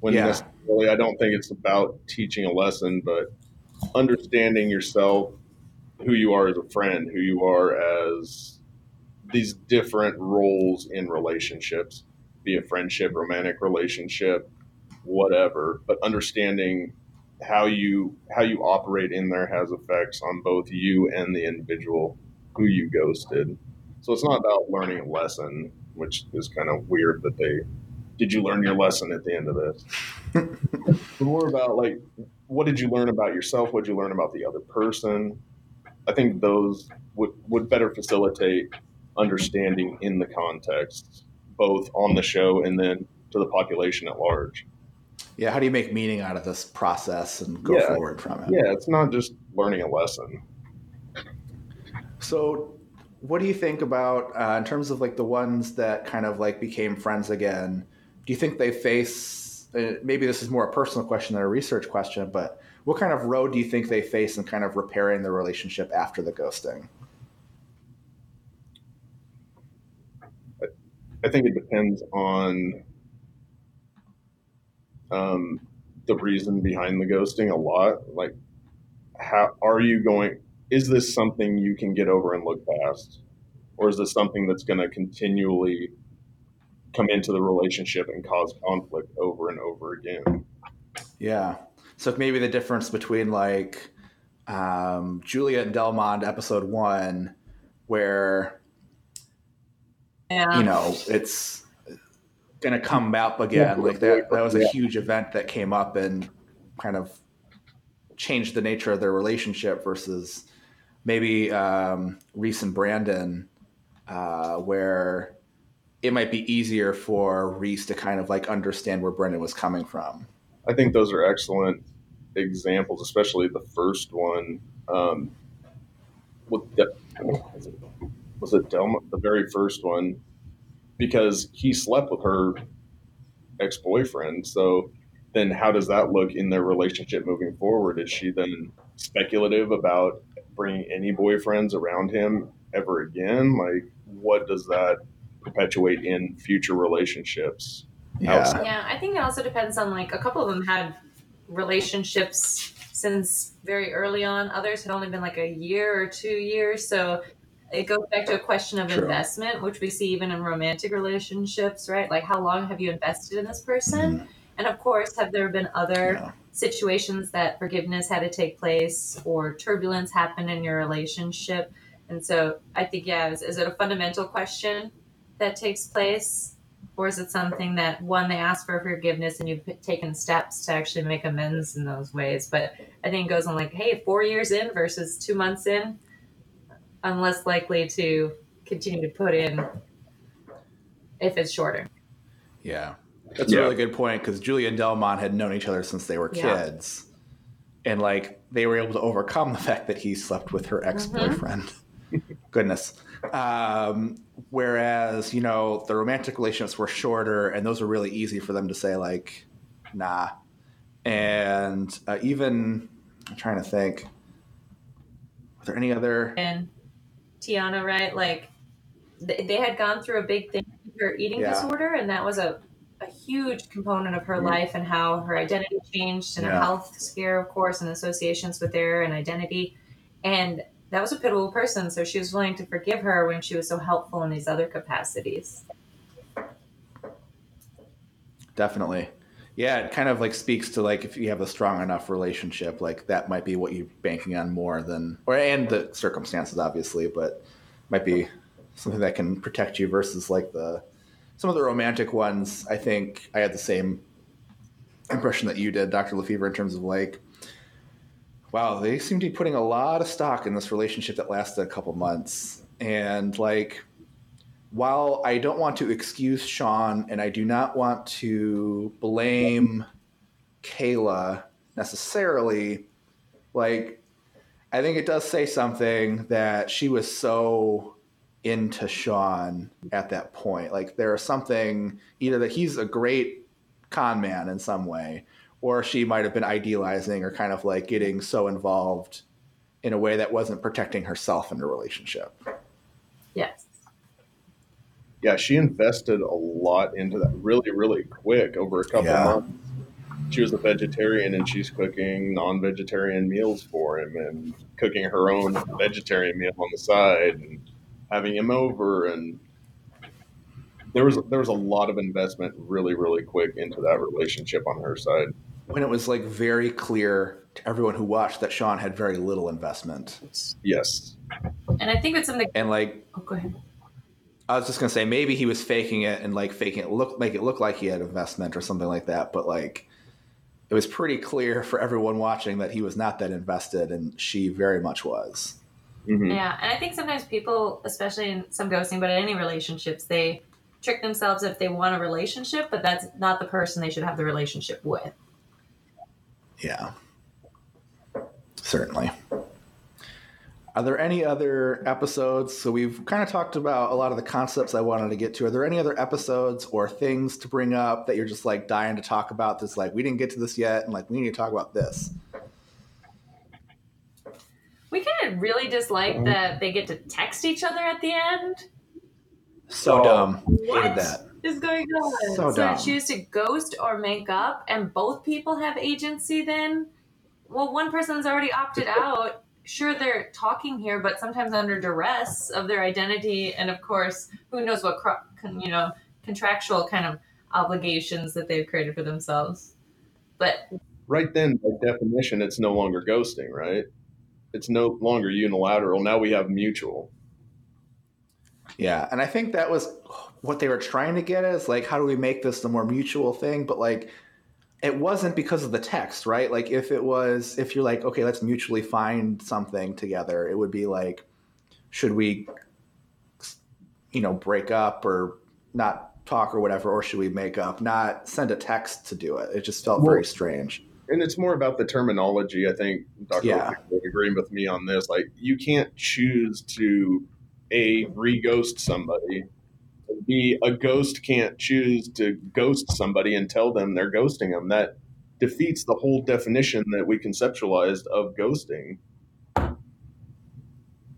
When Yeah. necessarily, I don't think it's about teaching a lesson, but understanding yourself, who you are as a friend, who you are as these different roles in relationships, be it friendship, romantic relationship, whatever. But understanding how you how you operate in there has effects on both you and the individual who you ghosted. So it's not about learning a lesson, which is kind of weird that they did you learn your lesson at the end of this? More about like what did you learn about yourself? What did you learn about the other person? I think those would, would better facilitate understanding in the context, both on the show and then to the population at large. Yeah, how do you make meaning out of this process and go Yeah. forward from it? Yeah, it's not just learning a lesson. So, what do you think about uh, in terms of like the ones that kind of like became friends again? Do you think they face? Uh, maybe this is more a personal question than a research question, but what kind of road do you think they face in kind of repairing the relationship after the ghosting? I think it depends on um, the reason behind the ghosting a lot. Like, how are you going? Is this something you can get over and look past, or is this something that's going to continually come into the relationship and cause conflict over and over again? Yeah. So maybe the difference between like um, Julia and Delmond episode one, where Yeah. you know it's gonna come up again. Like that that was a Yeah. huge event that came up and kind of changed the nature of their relationship versus maybe um, Reese and Brandon, uh, where it might be easier for Reese to kind of like understand where Brendan was coming from. I think those are excellent examples, especially the first one. Um, with was it Delma, the very first one, because he slept with her ex boyfriend. So then, how does that look in their relationship moving forward? Is she then speculative about bringing any boyfriends around him ever again? Like, what does that perpetuate in future relationships? Yeah. Outside. Yeah, I think it also depends on like a couple of them had relationships since very early on. Others had only been like a year or two years. So it goes back to a question of True. investment, which we see even in romantic relationships, right? Like how long have you invested in this person? Mm-hmm. And of course, have there been other Yeah. situations that forgiveness had to take place or turbulence happened in your relationship? And so I think, yeah, is, is it a fundamental question that takes place? Or is it something that one they ask for forgiveness and you've taken steps to actually make amends in those ways? But I think it goes on like, hey, four years in versus two months in, I'm less likely to continue to put in if it's shorter. Yeah. That's a really good point because Julia and Delmont had known each other since they were Yeah. kids. And like they were able to overcome the fact that he slept with her mm-hmm. ex boyfriend. Goodness. Um, whereas, you know, the romantic relationships were shorter and those were really easy for them to say, like, nah. And uh, even, I'm trying to think, are there any other. and Tiana, right? Like they, they had gone through a big thing with her eating Yeah. disorder, and that was a, a huge component of her life and how her identity changed and her health scare, of course, and associations with their and identity. And that was a pivotal person, so she was willing to forgive her when she was so helpful in these other capacities. Definitely. Yeah, it kind of like speaks to like if you have a strong enough relationship, like that might be what you're banking on more than or and the circumstances obviously, but might be something that can protect you versus like the some of the romantic ones. I think I had the same impression that you did, Dr. LeFebvre, in terms of like wow, they seem to be putting a lot of stock in this relationship that lasted a couple months. And like while I don't want to excuse Sean and I do not want to blame Kayla necessarily, like, I think it does say something that she was so into Sean at that point. Like, there is something either that he's a great con man in some way, or she might have been idealizing or kind of like getting so involved in a way that wasn't protecting herself in the relationship. Yes. yeah, she invested a lot into that really, really quick over a couple Yeah. months. She was a vegetarian and she's cooking non vegetarian meals for him and cooking her own vegetarian meal on the side and having him over and there was there was a lot of investment really, really quick into that relationship on her side. When it was like very clear to everyone who watched that Sean had very little investment. Yes. And I think it's something. And like Oh, go ahead. I was just gonna say maybe he was faking it and like faking it look make it look like he had investment or something like that, but like it was pretty clear for everyone watching that he was not that invested and she very much was. hmm Yeah, and I think sometimes people, especially in some ghosting, but in any relationships, they trick themselves if they want a relationship, but that's not the person they should have the relationship with. Yeah. Certainly. Are there any other episodes? So we've kind of talked about a lot of the concepts I wanted to get to. Are there any other episodes or things to bring up that you're just like dying to talk about? That's like we didn't get to this yet, and like we need to talk about this. We kind of really dislike mm. that they get to text each other at the end. So dumb. What Hated that. Is going on? So so dumb. choose to ghost or make up, and both people have agency. Then, well, one person's already opted out. Sure, they're talking here, but sometimes under duress of their identity, and of course, who knows what cro- con- you know contractual kind of obligations that they've created for themselves. But Right then, by definition, it's no longer ghosting, right? It's no longer unilateral. Now we have mutual. Yeah, and I think that was what they were trying to get is like, how do we make this the more mutual thing? But like, it wasn't because of the text, right? Like, if it was, if you're like, okay, let's mutually find something together, it would be like, should we, you know, break up or not talk or whatever, or should we make up? Not send a text to do it. It just felt very strange. And it's more about the terminology. I think Dr. Yeah. Oakley would agree with me on this. Like, you can't choose to a re-ghost somebody. B a ghost can't choose to ghost somebody and tell them they're ghosting them. That defeats the whole definition that we conceptualized of ghosting.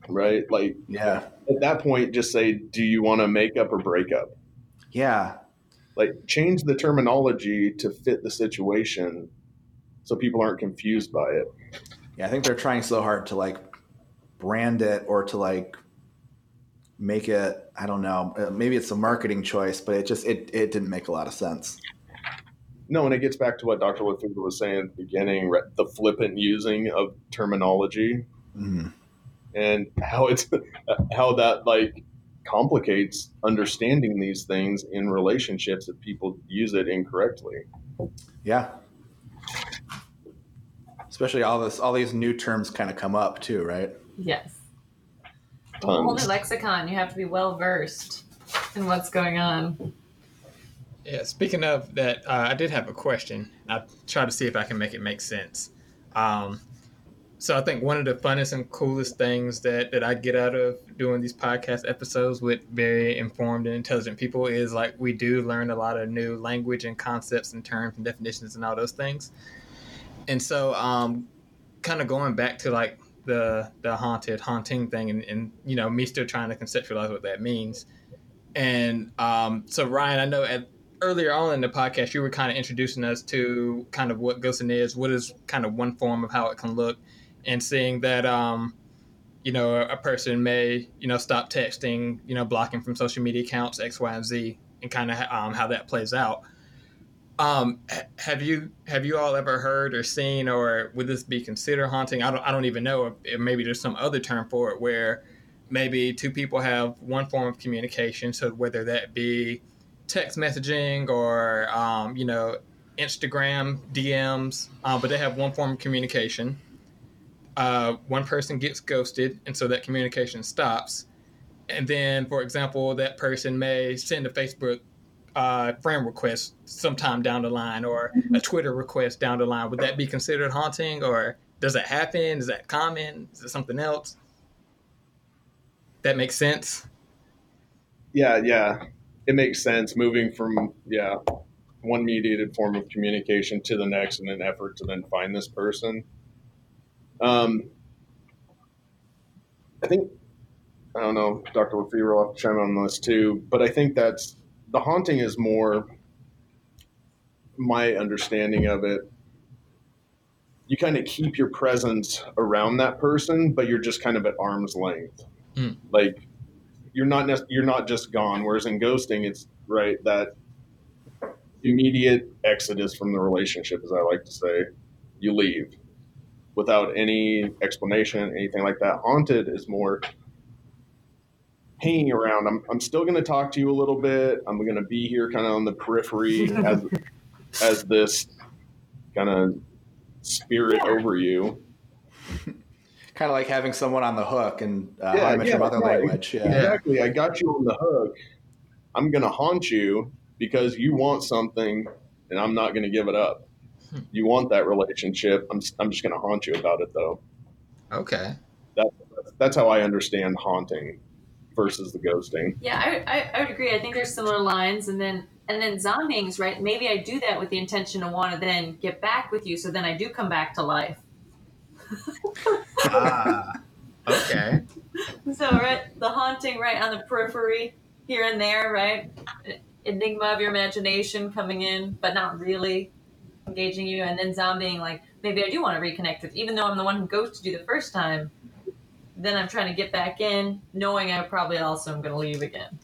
Right? Like Yeah, at that point, just say, "Do you want to make up or break up?" yeah, Like change the terminology to fit the situation, so people aren't confused by it. yeah. I think they're trying so hard to like brand it or to like make it. I don't know. uh, Maybe it's a marketing choice, but it just it it didn't make a lot of sense. No, and it gets back to what Dr. LeFebvre was saying at the beginning the flippant using of terminology Mhm. and how it's how that like complicates understanding these things in relationships if people use it incorrectly. Yeah. Especially all this, all these new terms kind of come up too, right? yes, a whole new lexicon. You have to be well versed in what's going on. Yeah, speaking of that, uh, I did have a question. I try to see if I can make it make sense. Um, so I think one of the funnest and coolest things that, that I get out of doing these podcast episodes with very informed and intelligent people is like we do learn a lot of new language and concepts and terms and definitions and all those things. And so, um, kind of going back to like the the haunted haunting thing, and, and you know me still trying to conceptualize what that means. And um, so Ryan, I know at earlier on in the podcast, you were kind of introducing us to kind of what ghosting is, what is kind of one form of how it can look, and seeing that, um, you know, a, person may, you know, stop texting, you know, blocking from social media accounts X, Y, and Z, and kind of um, how that plays out. Um, have you have you all ever heard or seen, or would this be considered haunting? I don't I don't even know. If, maybe there's some other term for it where maybe two people have one form of communication, so whether that be text messaging or um, you know Instagram DMs, uh, but they have one form of communication. Uh, one person gets ghosted, and so that communication stops. And then, for example, that person may send a Facebook uh, friend request sometime down the line, or a Twitter request down the line. Would that be considered haunting, or does that happen? Is that common? Is it something else? That makes sense. Yeah, yeah. It makes sense moving from yeah, one mediated form of communication to the next in an effort to then find this person. Um I think I don't know, Dr. LeFebvre will have to chime in on this too, but I think that's the haunting is more my understanding of it. You kind of keep your presence around that person, but you're just kind of at arm's length. Hmm. Like you're not nec- you're not just gone. Whereas in ghosting, it's right that immediate exodus from the relationship, as I like to say. You leave without any explanation, anything like that. Haunted is more hanging around. I'm, I'm still going to talk to you a little bit. I'm going to be here kind of on the periphery as, as this kind of spirit over you. Kind of like having someone on the hook and uh, Yeah, How I Met Your Mother right. language. Yeah. Exactly. I got you on the hook. I'm going to haunt you because you want something and I'm not going to give it up. You want that relationship. I'm, I'm just going to haunt you about it, though. Okay. That's how I understand haunting versus the ghosting. Yeah, I, would- I, I would agree. I think there's similar lines, and then and then zombieings, right? Maybe I do that with the intention to want to then get back with you, so then I do come back to life. Ah. Okay. So right, the haunting right on the periphery, here and there, right? Enigma of your imagination coming in, but not really engaging you, and then zombieing like maybe I do want to reconnect with, even though I'm the one who ghosted you the first time. Then I'm trying to get back in, knowing I probably also am going to leave again.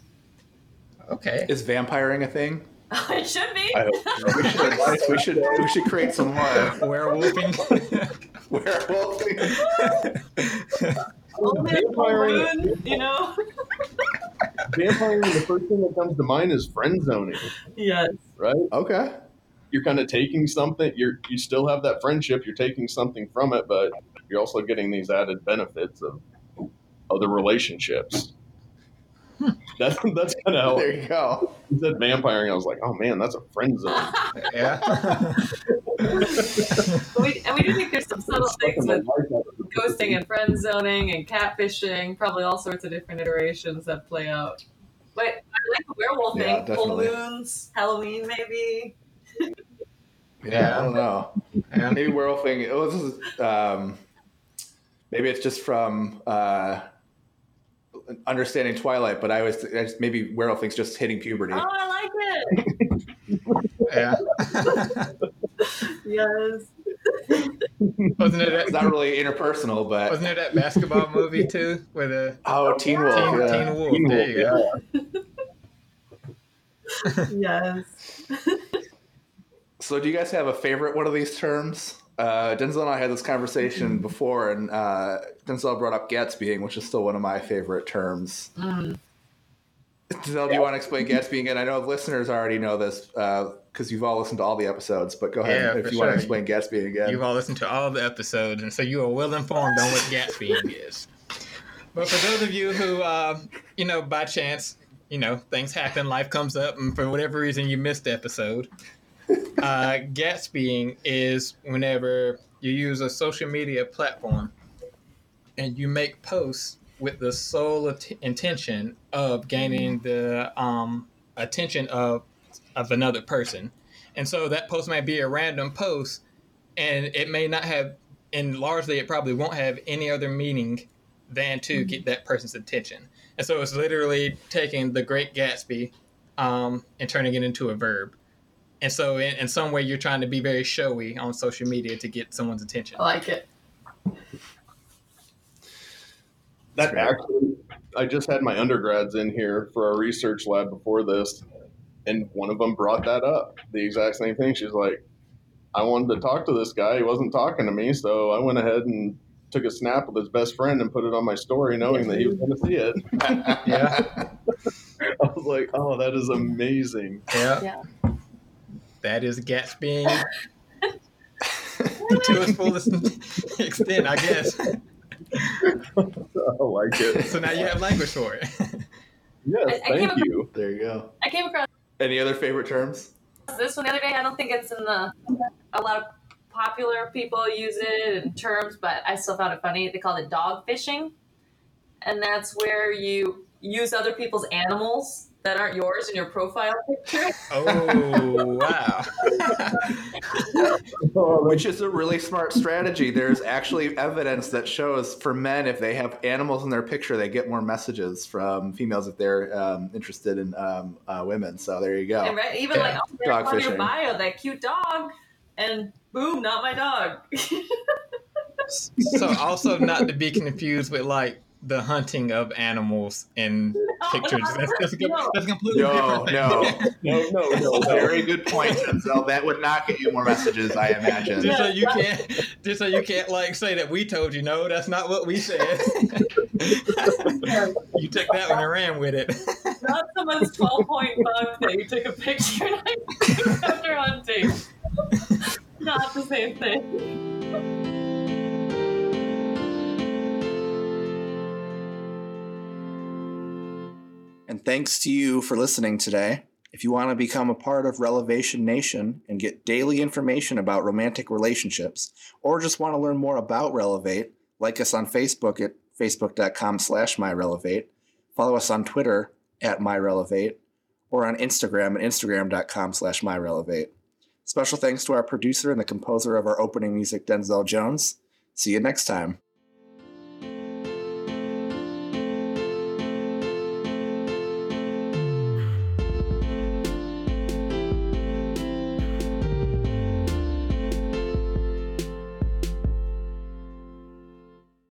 Okay. Is vampiring a thing? it should be. I hope We should, we should, we should create some more Werewolfing. werewolfing. Only a full Vampiring- you know. Vampiring, the first thing that comes to mind is friend zoning, yes. right? Okay. You're kind of taking something. You're you still have that friendship. You're taking something from it, but you're also getting these added benefits of other relationships. That's that's kind of how There you go. you said vampiring. I was like, oh man, that's a friend zone. yeah. we, and we do think there's some subtle things with life out of the ghosting and friend zoning and catfishing, probably all sorts of different iterations that play out. But I like the werewolf Yeah, thing. Full definitely. moons, Halloween, maybe. Yeah, I don't know. Yeah. Maybe werewolf thing. It was um, maybe it's just from uh, understanding Twilight, but I was I just, maybe werewolfing's just hitting puberty. Oh, I like it. Yeah. Yes. wasn't it It's not really interpersonal, but wasn't it that basketball movie too with a oh, Teen Wolf. Teen, yeah. Teen Wolf? Teen There Wolf, you go. Yes. So, do you guys have a favorite one of these terms? Uh, Denzel and I had this conversation before, and uh, Denzel brought up Gatsbying, which is still one of my favorite terms. Mm. Denzel, do you want to explain Gatsbying again? I know listeners already know this because you've all listened to all the episodes, but go ahead Yeah, if for you want to explain Gatsbying again. You've all listened to all the episodes, and so you are well informed on what Gatsbying is. But for those of you who, uh, you know, by chance, you know, things happen, life comes up, and for whatever reason you missed the episode, uh, Gatsbying is whenever you use a social media platform and you make posts with the sole at- intention of gaining the um, attention of of another person. And so that post might be a random post and it may not have and largely it probably won't have any other meaning than to get that person's attention. And so it's literally taking the Great Gatsby um, and turning it into a verb. And so in, in some way you're trying to be very showy on social media to get someone's attention. I like it. That actually, I just had my undergrads in here for our research lab before this, and one of them brought that up. The exact same thing. She's like, I wanted to talk to this guy. He wasn't talking to me, so I went ahead and took a snap with his best friend and put it on my story, knowing that he was going to see it. Yeah. I was like, oh, that is amazing. Yeah. Yeah. That is Gatsbying to its fullest extent, I guess. I like it. So now you have language for it. Yes, I- I thank came you. there you go. I came across Any other favorite terms? this one the other day. I don't think it's in the a lot of popular people use it in terms, but I still found it funny. They call it dog fishing, and that's where you use other people's animals that aren't yours in your profile picture. Oh wow! Which is a really smart strategy. There's actually evidence that shows for men, if they have animals in their picture, they get more messages from females if they're um, interested in um, uh, women. So there you go. And right, even Yeah. like oh, Dog on your bio, that cute dog, and boom, not my dog. so also not to be confused with like the hunting of animals in pictures. That's, that's, No. that's completely No, different no. No, no, no, no. Very good point, Denzel. That would not get you more messages, I imagine. just so you can't, just so you can't like say that we told you. No, that's not what we said. you took that one and ran with it. not someone's 12 point bug that you took a picture and I after hunting. Not the same thing. And thanks to you for listening today. If you want to become a part of Relevation Nation and get daily information about romantic relationships, or just want to learn more about Relevate, like us on Facebook at facebook.com slash myrelevate, follow us on Twitter at myrelevate, or on Instagram at instagram.com slash myrelevate. Special thanks to our producer and the composer of our opening music, Denzel Jones. See you next time.